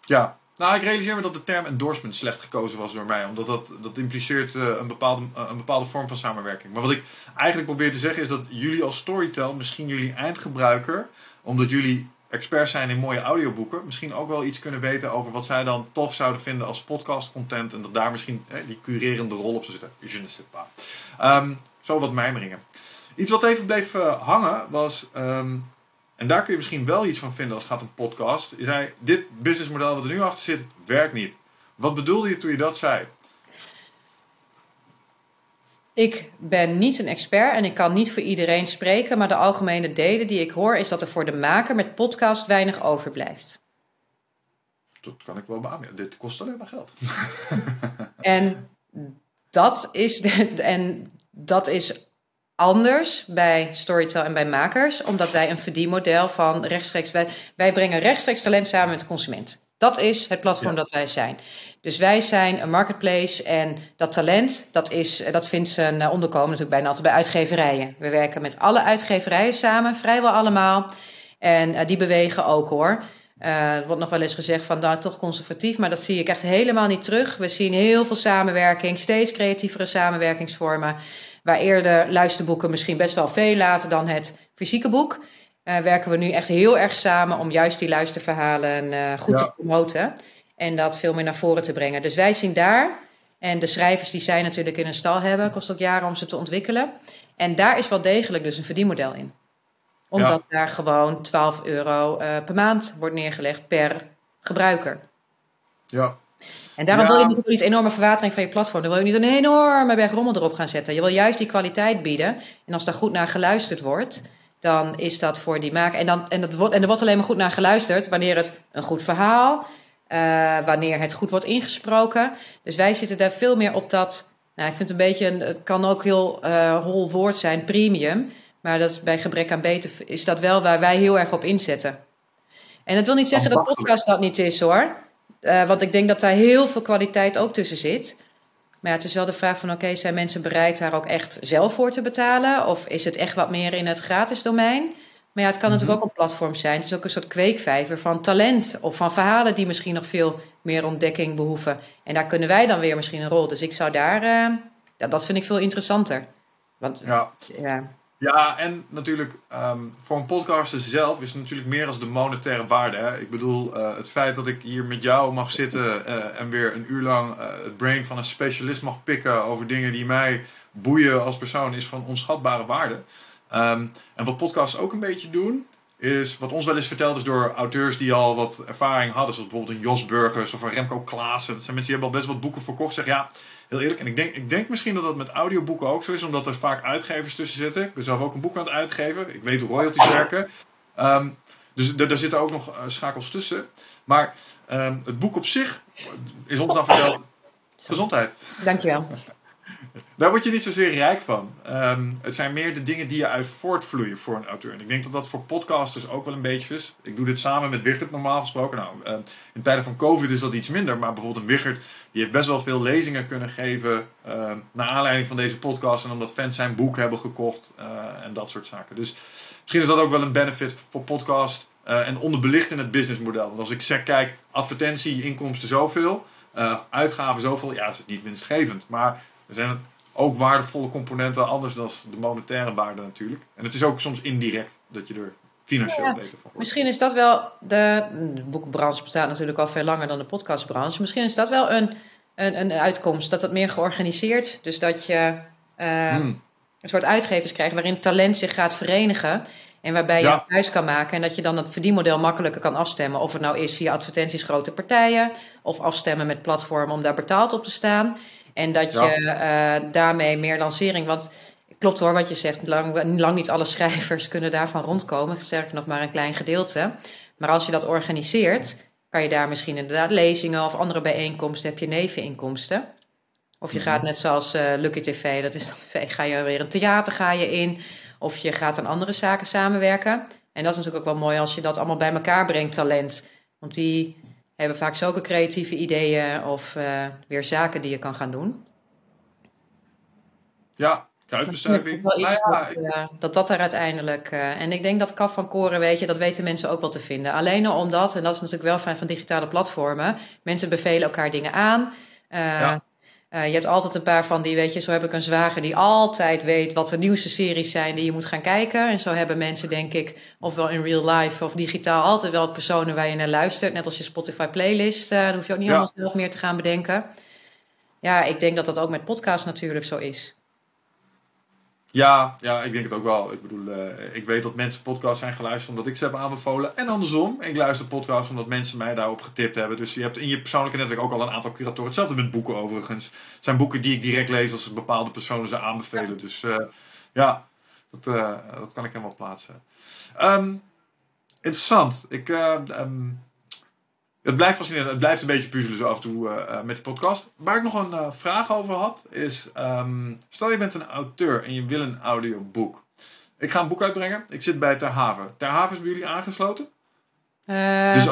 Ja, nou, ik realiseer me dat de term endorsement slecht gekozen was door mij. Omdat dat, dat impliceert uh, een, bepaalde, uh, een bepaalde vorm van samenwerking. Maar wat ik eigenlijk probeer te zeggen is dat jullie als Storytel, misschien jullie eindgebruiker, omdat jullie experts zijn in mooie audioboeken, misschien ook wel iets kunnen weten over wat zij dan tof zouden vinden als podcast content. En dat daar misschien eh, die curerende rol op zou zitten. Je ne sais pas. Um, zo wat mijmeringen. Iets wat even bleef uh, hangen was. Um, en daar kun je misschien wel iets van vinden als het gaat om podcast. Je zei: Dit businessmodel wat er nu achter zit, werkt niet. Wat bedoelde je toen je dat zei? Ik ben niet een expert en ik kan niet voor iedereen spreken, maar de algemene delen die ik hoor is dat er voor de maker met podcast weinig overblijft. Dat kan ik wel beamen. Dit kost alleen maar geld. en dat is, en dat is anders bij Storytel en bij makers, omdat wij een verdienmodel van rechtstreeks. Wij, wij brengen rechtstreeks talent samen met de consument. Dat is het platform dat wij zijn. Dus wij zijn een marketplace en dat talent, dat, is, dat vindt zijn eh, onderkomen natuurlijk bijna altijd bij uitgeverijen. We werken met alle uitgeverijen samen, vrijwel allemaal. En uh, die bewegen ook hoor. Uh, er wordt nog wel eens gezegd van daar nou, toch conservatief, maar dat zie ik echt helemaal niet terug. We zien heel veel samenwerking, steeds creatievere samenwerkingsvormen. Waar eerder luisterboeken misschien best wel veel laten dan het fysieke boek. Uh, werken we nu echt heel erg samen om juist die luisterverhalen uh, goed te promoten. En dat veel meer naar voren te brengen. Dus wij zien daar, en de schrijvers die zij natuurlijk in een stal hebben, kost ook jaren om ze te ontwikkelen. En daar is wel degelijk dus een verdienmodel in. Omdat daar gewoon 12 euro uh, per maand wordt neergelegd per gebruiker. Ja. En daarom wil je niet een enorme verwatering van je platform. Dan wil je niet een enorme berg rommel erop gaan zetten. Je wil juist die kwaliteit bieden. En als daar goed naar geluisterd wordt, dan is dat voor die maker. En, dan, en, dat wordt, en er wordt alleen maar goed naar geluisterd wanneer het een goed verhaal, uh, wanneer het goed wordt ingesproken. Dus wij zitten daar veel meer op dat. Nou, ik vind het een beetje, een, het kan ook heel uh, hol woord zijn, premium. Maar dat is bij gebrek aan beter is dat wel waar wij heel erg op inzetten. En dat wil niet zeggen dat podcast dat niet is hoor. Uh, want ik denk dat daar heel veel kwaliteit ook tussen zit. Maar ja, het is wel de vraag van oké, zijn mensen bereid daar ook echt zelf voor te betalen? Of is het echt wat meer in het gratis domein? Maar ja, het kan natuurlijk mhm. ook een platform zijn. Het is ook een soort kweekvijver van talent of van verhalen die misschien nog veel meer ontdekking behoeven. En daar kunnen wij dan weer misschien een rol. Dus ik zou daar, uh, ja, dat vind ik veel interessanter. Want ja. ja. Ja, en natuurlijk um, voor een podcaster zelf is het natuurlijk meer als de monetaire waarde. Hè? Ik bedoel, uh, het feit dat ik hier met jou mag zitten uh, en weer een uur lang uh, het brain van een specialist mag pikken over dingen die mij boeien als persoon, is van onschatbare waarde. Um, en wat podcasts ook een beetje doen, is wat ons wel eens verteld is door auteurs die al wat ervaring hadden, zoals bijvoorbeeld een Jos Burgers of een Remco Klaassen. Dat zijn mensen die hebben al best wat boeken verkocht. Zeg ja, heel eerlijk. En ik denk, ik denk misschien dat dat met audioboeken ook zo is, omdat er vaak uitgevers tussen zitten. Ik ben zelf ook een boek aan het uitgeven. Ik weet hoe royalties werken. Um, dus daar zitten ook nog uh, schakels tussen. Maar um, het boek op zich is ons dan verteld. Gezondheid. Dankjewel. Daar word je niet zozeer rijk van. Um, het zijn meer de dingen die je uit voortvloeien voor een auteur. En ik denk dat dat voor podcasters ook wel een beetje is. Ik doe dit samen met Wichert normaal gesproken. Nou, uh, in tijden van COVID is dat iets minder. Maar bijvoorbeeld een Wichert die heeft best wel veel lezingen kunnen geven. Uh, naar aanleiding van deze podcast. En omdat fans zijn boek hebben gekocht. Uh, en dat soort zaken. Dus misschien is dat ook wel een benefit voor podcast. Uh, en onderbelicht in het businessmodel. Want als ik zeg, kijk, advertentie, inkomsten zoveel. uitgaven zoveel. Ja, is het niet winstgevend. Maar er zijn ook waardevolle componenten, anders dan de monetaire waarde natuurlijk. En het is ook soms indirect dat je er financieel ja, beter van wordt. Misschien is dat wel, de, de boekenbranche bestaat natuurlijk al veel langer dan de podcastbranche. Misschien is dat wel een, een, een uitkomst, dat dat meer georganiseerd, dus dat je uh, hmm. een soort uitgevers krijgt waarin talent zich gaat verenigen. En waarbij je ja. huis kan maken en dat je dan het verdienmodel makkelijker kan afstemmen. Of het nou is via advertenties grote partijen of afstemmen met platformen om daar betaald op te staan. En dat je uh, daarmee meer lancering. Want klopt hoor wat je zegt. Lang, lang niet alle schrijvers kunnen daarvan rondkomen. Sterker nog maar een klein gedeelte. Maar als je dat organiseert, kan je daar misschien inderdaad lezingen of andere bijeenkomsten. Heb je neveninkomsten. Of je gaat mhm. net zoals uh, Lucky TV, dat is dan ga je weer een theater ga je in. Of je gaat aan andere zaken samenwerken. En dat is natuurlijk ook wel mooi als je dat allemaal bij elkaar brengt, talent. Want die hebben vaak zulke creatieve ideeën of uh, weer zaken die je kan gaan doen. Ja, kruisbestuiving. Nou dat, uh, dat, dat er uiteindelijk. Uh, en ik denk dat kaf van koren, weet je, dat weten mensen ook wel te vinden. Alleen omdat, en dat is natuurlijk wel fijn van digitale platformen, mensen bevelen elkaar dingen aan. Ja. Uh, je hebt altijd een paar van die, weet je, zo heb ik een zwager die altijd weet wat de nieuwste series zijn die je moet gaan kijken. En zo hebben mensen, denk ik, ofwel in real life of digitaal, altijd wel personen waar je naar luistert. Net als je Spotify playlist, uh, dan hoef je ook niet ja. allemaal zelf meer te gaan bedenken. Ja, ik denk dat dat ook met podcast natuurlijk zo is. Ja, ja, ik denk het ook wel. Ik bedoel, uh, ik weet dat mensen podcasts zijn geluisterd omdat ik ze heb aanbevolen. En andersom, ik luister podcasts omdat mensen mij daarop getipt hebben. Dus je hebt in je persoonlijke netwerk ook al een aantal curatoren. Hetzelfde met boeken overigens. Het zijn boeken die ik direct lees als bepaalde personen ze aanbevelen. Dus uh, ja, dat, uh, dat kan ik helemaal plaatsen. Um, interessant. Ik, um, het blijft fascinerend. Het blijft een beetje puzzelen zo af en toe uh, met die podcast. Waar ik nog een uh, vraag over had, is... Um, stel je bent een auteur en je wil een audioboek. Ik ga een boek uitbrengen. Ik zit bij Ter Haven. Ter Haven is bij jullie aangesloten? Uh, dus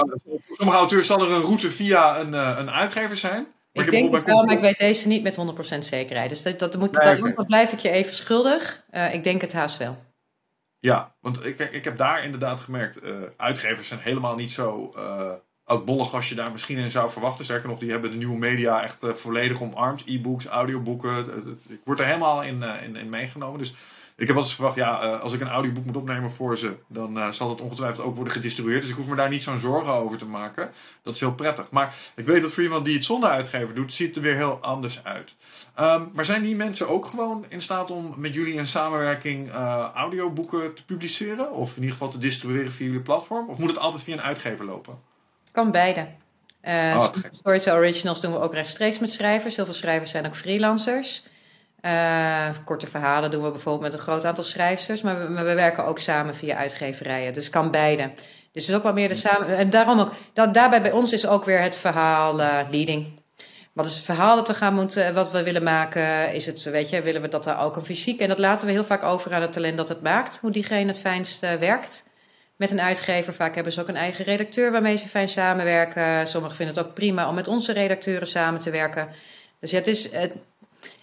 sommige auteurs zal er een route via een, een uitgever zijn. Ik denk het wel, maar ik weet deze niet met 100% zekerheid. Dus dat, dat, moet, nee, dat, dat blijf ik je even schuldig. ik denk het haast wel. Ja, want ik, ik heb daar inderdaad gemerkt... uitgevers zijn helemaal niet zo oudbollig als je daar misschien in zou verwachten. Zeker nog, die hebben de nieuwe media echt uh, volledig omarmd. E-books, audioboeken. ik word er helemaal in, uh, in, in, meegenomen. Dus ik heb altijd verwacht, ja, uh, als ik een audioboek moet opnemen voor ze, dan zal het ongetwijfeld ook worden gedistribueerd. Dus ik hoef me daar niet zo'n zorgen over te maken. Dat is heel prettig. Maar ik weet dat voor iemand die het zonder uitgever doet, ziet het er weer heel anders uit. Um, maar zijn die mensen ook gewoon in staat om met jullie in samenwerking audioboeken te publiceren? Of in ieder geval te distribueren via jullie platform? Of moet het altijd via een uitgever lopen? Kan beide. Uh, oh, Storytel Originals doen we ook rechtstreeks met schrijvers. Heel veel schrijvers zijn ook freelancers. Uh, korte verhalen doen we bijvoorbeeld met een groot aantal schrijvers. Maar we, maar we werken ook samen via uitgeverijen. Dus kan beide. Dus het is ook wel meer de samen. En daarom ook, dat, daarbij bij ons is ook weer het verhaal uh, leading. Wat is het verhaal dat we gaan moeten, wat we willen maken? Is het, weet je, willen we dat er ook een fysiek? En dat laten we heel vaak over aan het talent dat het maakt, hoe diegene het fijnst werkt met een uitgever. Vaak hebben ze ook een eigen redacteur waarmee ze fijn samenwerken. Sommigen vinden het ook prima om met onze redacteuren samen te werken. Dus ja, het is.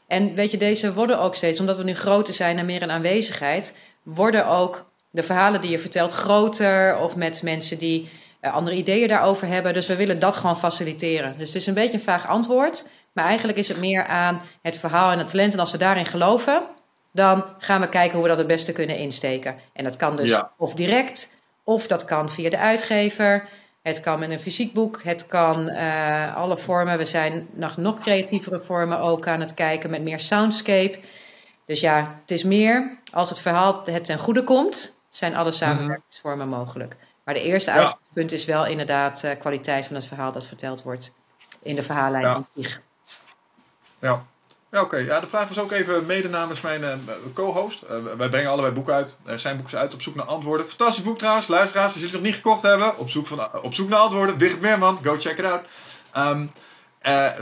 en weet je, deze worden ook steeds, omdat we nu groter zijn en meer een aanwezigheid, worden ook de verhalen die je vertelt groter of met mensen die uh, andere ideeën daarover hebben. Dus we willen dat gewoon faciliteren. Dus het is een beetje een vaag antwoord, maar eigenlijk is het meer aan het verhaal en het talent. En als we daarin geloven, dan gaan we kijken hoe we dat het beste kunnen insteken. En dat kan dus ja. of direct, of dat kan via de uitgever. Het kan met een fysiek boek. Het kan uh, alle vormen. We zijn nog, nog creatievere vormen ook aan het kijken met meer soundscape. Dus ja, het is meer als het verhaal het ten goede komt, zijn alle samenwerkingsvormen mogelijk. Maar de eerste ja. uitgangspunt is wel inderdaad uh, kwaliteit van het verhaal dat verteld wordt in de verhaallijn. Ja. ja. Ja, oké. Ja, de vraag was ook even mede namens mijn uh, co-host. Uh, wij brengen allebei boeken uit. Uh, zijn boeken uit op zoek naar antwoorden. Fantastisch boek trouwens. Luisteraars, als jullie het nog niet gekocht hebben. Op zoek, van, op zoek naar antwoorden. Wigert Meerman. Go check it out. Um,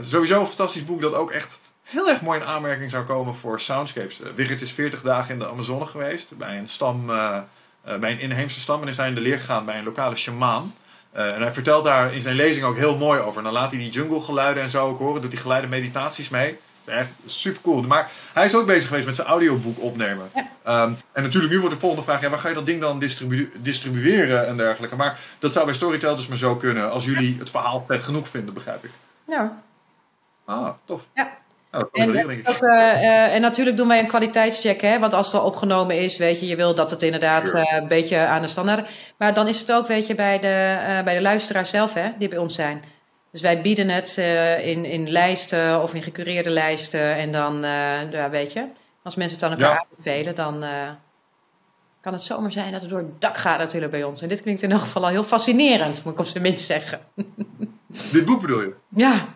sowieso een fantastisch boek dat ook echt heel erg mooi in aanmerking zou komen voor soundscapes. Wigert is 40 dagen in de Amazone geweest. Bij een stam, bij een inheemse stam. En is hij in de leer gegaan bij een lokale shamaan. en hij vertelt daar in zijn lezing ook heel mooi over. En dan laat hij die jungle geluiden en zo ook horen. Doet hij geleide meditaties mee echt super cool. Maar hij is ook bezig geweest met zijn audioboek opnemen. Ja. Um, en natuurlijk, nu wordt de volgende vraag: ja, waar ga je dat ding dan distribu distribueren en dergelijke? Maar dat zou bij Storytel dus maar zo kunnen, als jullie het verhaal pet genoeg vinden, begrijp ik. Ja. Ah, tof. Ja. Nou, en, leren, ook, uh, uh, en natuurlijk doen wij een kwaliteitscheck, hè? want als het al opgenomen is, weet je, je wil dat het inderdaad sure. uh, een beetje aan de standaard. Maar dan is het ook, weet je, bij de, bij de luisteraar zelf, hè, die bij ons zijn. Dus wij bieden het uh, in, in lijsten of in gecureerde lijsten. En dan, uh, ja, weet je, als mensen het aan elkaar ja. aanbevelen, dan uh, kan het zomaar zijn dat het door het dak gaat natuurlijk bij ons. En dit klinkt in elk geval al heel fascinerend, moet ik op zijn minst zeggen. Dit boek bedoel je? Ja.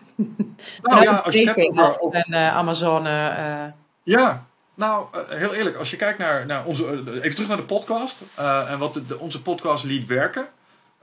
Nou ja, als je het hebt over... En Amazone. Ja, nou, heel eerlijk, als je kijkt naar, naar onze. even terug naar de podcast. en wat de, de, onze podcast liet werken.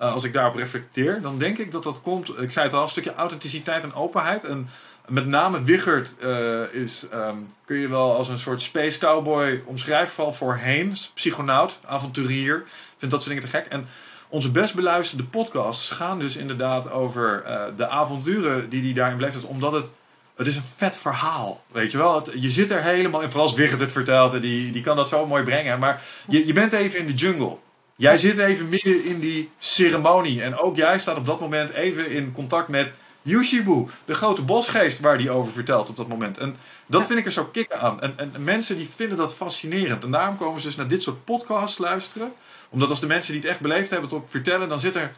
Uh, als ik daarop reflecteer, dan denk ik dat dat komt. Ik zei het al, een stukje authenticiteit en openheid. En met name Wiggert uh, is, um, kun je wel als een soort space cowboy omschrijven, vooral voorheen. Psychonaut, avonturier. Vind dat soort dingen te gek. En onze best beluisterde podcasts gaan dus inderdaad over uh, de avonturen die hij daarin beleefd heeft. Omdat het het is een vet verhaal, weet je wel. je zit er helemaal, en vooral als Wigert het vertelt, die, die kan dat zo mooi brengen. Maar je, je bent even in de jungle. Jij zit even midden in die ceremonie. En ook jij staat op dat moment even in contact met Yushibu, de grote bosgeest waar die over vertelt op dat moment. En dat vind ik er zo kicken aan. En, en mensen die vinden dat fascinerend. En daarom komen ze dus naar dit soort podcasts luisteren. Omdat als de mensen die het echt beleefd hebben het vertellen, dan zit er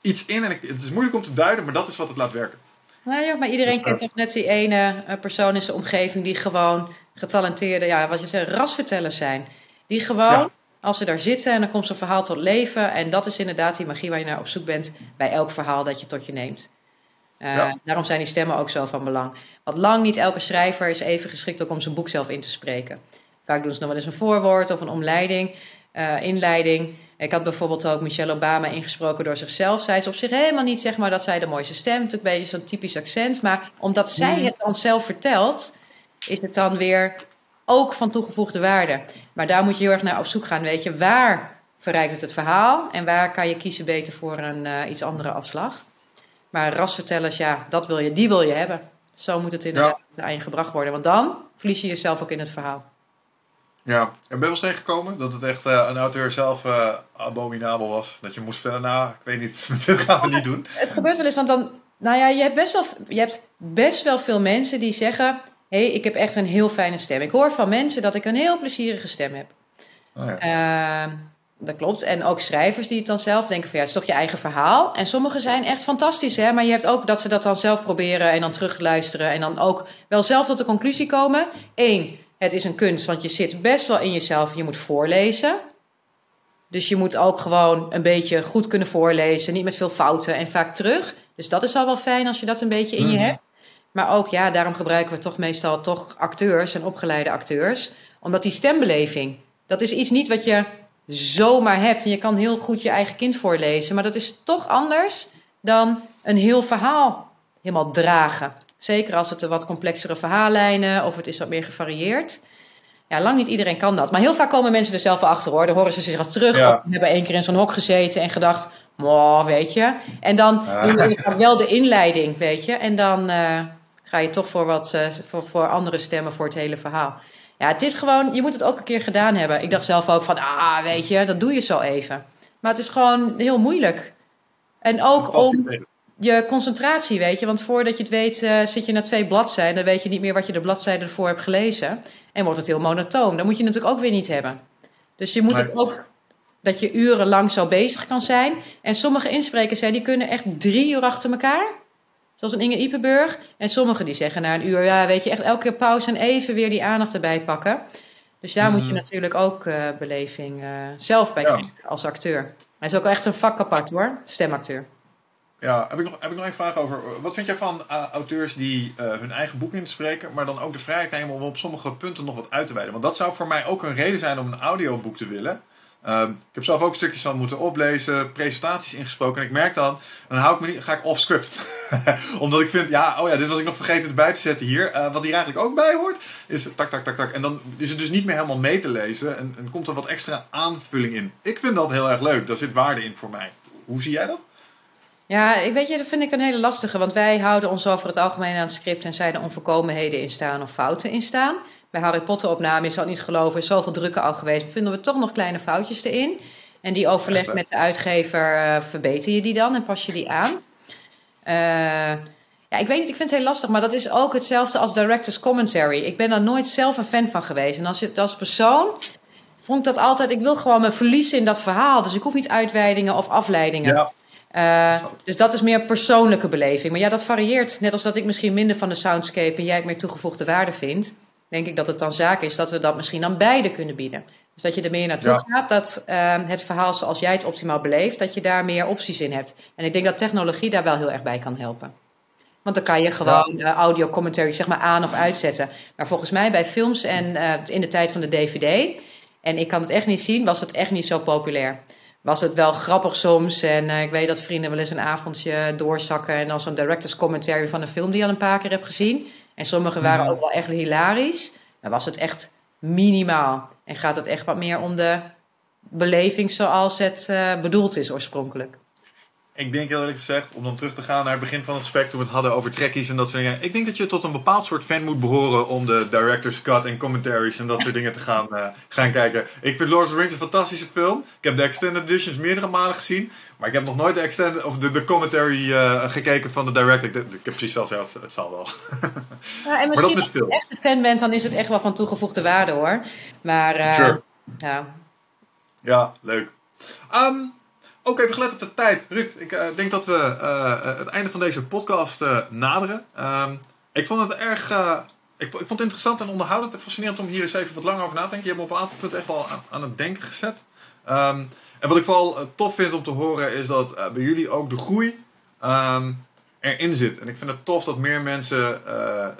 iets in. En het is moeilijk om te duiden, maar dat is wat het laat werken. Nou ja, maar iedereen dus, kent toch net die ene eh, persoon in zijn omgeving die gewoon getalenteerde, ja, wat je zegt, rasvertellers zijn. Die gewoon, als ze daar zitten en dan komt zo'n verhaal tot leven. En dat is inderdaad die magie waar je naar op zoek bent bij elk verhaal dat je tot je neemt. Uh, Daarom zijn die stemmen ook zo van belang. Want lang niet elke schrijver is even geschikt ook om zijn boek zelf in te spreken. Vaak doen ze nog wel eens een voorwoord of een omleiding, uh, inleiding. Ik had bijvoorbeeld ook Michelle Obama ingesproken door zichzelf. Zij is op zich helemaal niet zeg maar dat zij de mooiste stem, natuurlijk een beetje zo'n typisch accent. Maar omdat zij mm. het dan zelf vertelt, is het dan weer ook van toegevoegde waarde. Maar daar moet je heel erg naar op zoek gaan. Weet je, waar verrijkt het het verhaal en waar kan je kiezen beter voor een uh, iets andere afslag? Maar rasvertellers, ja, dat wil je, die wil je hebben. Zo moet het inderdaad ja. aan je gebracht worden. Want dan verlies je jezelf ook in het verhaal. Ja, en ben je wel eens tegengekomen dat het echt uh, een auteur zelf uh, abominabel was? Dat je moest vertellen, nou, ik weet niet, dit gaan we niet doen. Het gebeurt wel eens, want dan, nou ja, je hebt best wel, je hebt best wel veel mensen die zeggen, hey, ik heb echt een heel fijne stem. Ik hoor van mensen dat ik een heel plezierige stem heb. Oh ja. uh, dat klopt. En ook schrijvers die het dan zelf denken van ja, het is toch je eigen verhaal. En sommige zijn echt fantastisch, hè. Maar je hebt ook dat ze dat dan zelf proberen en dan terugluisteren. En dan ook wel zelf tot de conclusie komen. Eén, het is een kunst, want je zit best wel in jezelf. Je moet voorlezen. Dus je moet ook gewoon een beetje goed kunnen voorlezen. Niet met veel fouten en vaak terug. Dus dat is al wel fijn als je dat een beetje in je mhm. hebt. Maar ook, ja, daarom gebruiken we toch meestal toch acteurs en opgeleide acteurs. Omdat die stembeleving, dat is iets niet wat je zomaar hebt. En je kan heel goed je eigen kind voorlezen. Maar dat is toch anders dan een heel verhaal helemaal dragen. Zeker als het een wat complexere verhaallijnen of het is wat meer gevarieerd. Ja, lang niet iedereen kan dat. Maar heel vaak komen mensen er zelf wel achter hoor. Dan horen ze zich af terug. Ja. hebben één keer in zo'n hok gezeten en gedacht, moh, weet je. En dan doen we wel de inleiding, weet je. En dan uh, ga je toch voor, wat, uh, voor, voor andere stemmen voor het hele verhaal. Ja, het is gewoon, je moet het ook een keer gedaan hebben. Ik dacht zelf ook van, ah, weet je, dat doe je zo even. Maar het is gewoon heel moeilijk. En ook om je concentratie, weet je. Want voordat je het weet, uh, zit je naar twee bladzijden. Dan weet je niet meer wat je de bladzijden ervoor hebt gelezen. En wordt het heel monotoon. Dat moet je natuurlijk ook weer niet hebben. Dus je moet het ook dat je urenlang zo bezig kan zijn. En sommige insprekers, die kunnen echt drie uur achter elkaar. Zoals een Inge Ipenburg. En sommigen die zeggen na een uur, ja, weet je, echt elke keer pauze en even weer die aandacht erbij pakken. Dus daar moet je mhm. natuurlijk ook uh, beleving uh, zelf bij krijgen als acteur. Hij is ook echt een vak apart hoor, stemacteur. Ja, heb ik nog, heb ik nog een vraag over. Wat vind jij van uh, auteurs die hun eigen boek inspreken, maar dan ook de vrijheid nemen om op sommige punten nog wat uit te wijden? Want dat zou voor mij ook een reden zijn om een audioboek te willen. Ehm, ik heb zelf ook stukjes aan moeten oplezen, presentaties ingesproken. En ik merk dan, dan hou ik me niet, ga ik off script. Omdat ik vind, ja, oh ja, dit was ik nog vergeten erbij te zetten hier. Uh, wat hier eigenlijk ook bij hoort, is tak, tak, tak, tak. En dan is het dus niet meer helemaal mee te lezen. En, en komt er wat extra aanvulling in. Ik vind dat heel erg leuk. Daar zit waarde in voor mij. Hoe zie jij dat? Ja, ik weet je, dat vind ik een hele lastige. Want wij houden ons over het algemeen aan het script en zijn er onvolkomenheden in staan of fouten in staan bij Harry Potter opname, is dat niet geloven, is zoveel drukken al geweest. Vinden we toch nog kleine foutjes erin. En die overleg met de uitgever, uh, verbeter je die dan en pas je die aan? Uh, ja, ik weet niet, ik vind het heel lastig, maar dat is ook hetzelfde als director's commentary. Ik ben daar nooit zelf een fan van geweest. En als, het, als persoon vond ik dat altijd, ik wil gewoon me verliezen in dat verhaal. Dus ik hoef niet uitweidingen of afleidingen. Ja. Uh, dus dat is meer persoonlijke beleving. Maar ja, dat varieert. Net als dat ik misschien minder van de soundscape en jij het meer toegevoegde waarde vindt denk ik dat het dan zaak is dat we dat misschien aan beide kunnen bieden. Dus dat je er meer naartoe gaat, dat uh, het verhaal zoals jij het optimaal beleeft, dat je daar meer opties in hebt. En ik denk dat technologie daar wel heel erg bij kan helpen. Want dan kan je gewoon ja. uh, audio commentary zeg maar aan of uitzetten. Maar volgens mij bij films en uh, in de tijd van de DVD, en ik kan het echt niet zien, was het echt niet zo populair. Was het wel grappig soms. En uh, ik weet dat vrienden wel eens een avondje doorzakken. En dan zo'n director's commentary van een film die je al een paar keer hebt gezien. En sommige waren ook wel echt hilarisch. Maar was het echt minimaal. En gaat het echt wat meer om de beleving zoals het uh, bedoeld is oorspronkelijk. Ik denk heel eerlijk gezegd, om dan terug te gaan naar het begin van het spectrum, toen we het hadden over trekkies en dat soort dingen. Ik denk dat je tot een bepaald soort fan moet behoren om de director's cut en commentaries en dat soort dingen te gaan, uh, gaan kijken. Ik vind Lord of the Rings een fantastische film. Ik heb de extended editions meerdere malen gezien, maar ik heb nog nooit de, extended, of de, de commentary uh, gekeken van de director. Ik, ik, heb precies zelfs, ja, het, zal wel. Ja, en misschien als je echt een fan bent, dan is het echt wel van toegevoegde waarde hoor. Maar, uh, sure. ja. Ja, leuk. Um, ook even gelet op de tijd. Ruud, ik uh, denk dat we uh, het einde van deze podcast naderen. Um, ik vond het erg. Ik, ik, vond het interessant en onderhoudend en fascinerend om hier eens even wat langer over na te denken. Je hebt me op een aantal punten echt wel aan, het denken gezet. Um, en wat ik vooral tof vind om te horen is dat bij jullie ook de groei um, erin zit. En ik vind het tof dat meer mensen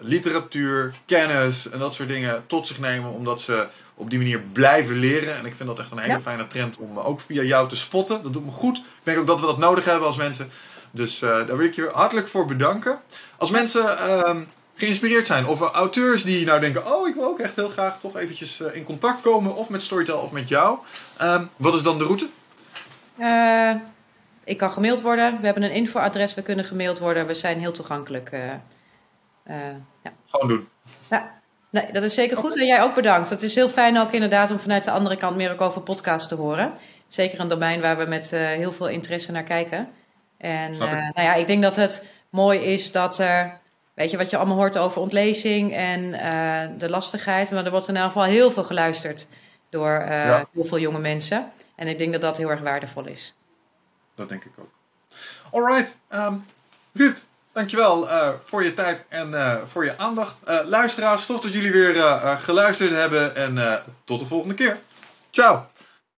literatuur, kennis en dat soort dingen tot zich nemen, omdat ze op die manier blijven leren. En ik vind dat echt een hele fijne trend om ook via jou te spotten. Dat doet me goed. Ik denk ook dat we dat nodig hebben als mensen. Dus uh, daar wil ik je hartelijk voor bedanken. Als mensen uh, geïnspireerd zijn of auteurs die nou denken... oh, ik wil ook echt heel graag toch eventjes uh, in contact komen... of met Storytel of met jou. Ehm, wat is dan de route? Eh, ik kan gemaild worden. We hebben een infoadres. We kunnen gemaild worden. We zijn heel toegankelijk. ja. Gewoon doen. Ja. Nee, dat is zeker goed. En jij ook bedankt. Het is heel fijn ook inderdaad om vanuit de andere kant meer ook over podcasts te horen. Zeker een domein waar we met uh, heel veel interesse naar kijken. En uh, nou ja, ik denk dat het mooi is dat er, weet je, wat je allemaal hoort over ontlezing en uh, de lastigheid. Maar er wordt in ieder geval heel veel geluisterd door ja. heel veel jonge mensen. En ik denk dat dat heel erg waardevol is. Dat denk ik ook. Alright, um, Ruud, Dankjewel uh, voor je tijd en uh, voor je aandacht. Uh, luisteraars, tof dat jullie weer geluisterd hebben. En tot de volgende keer. Ciao!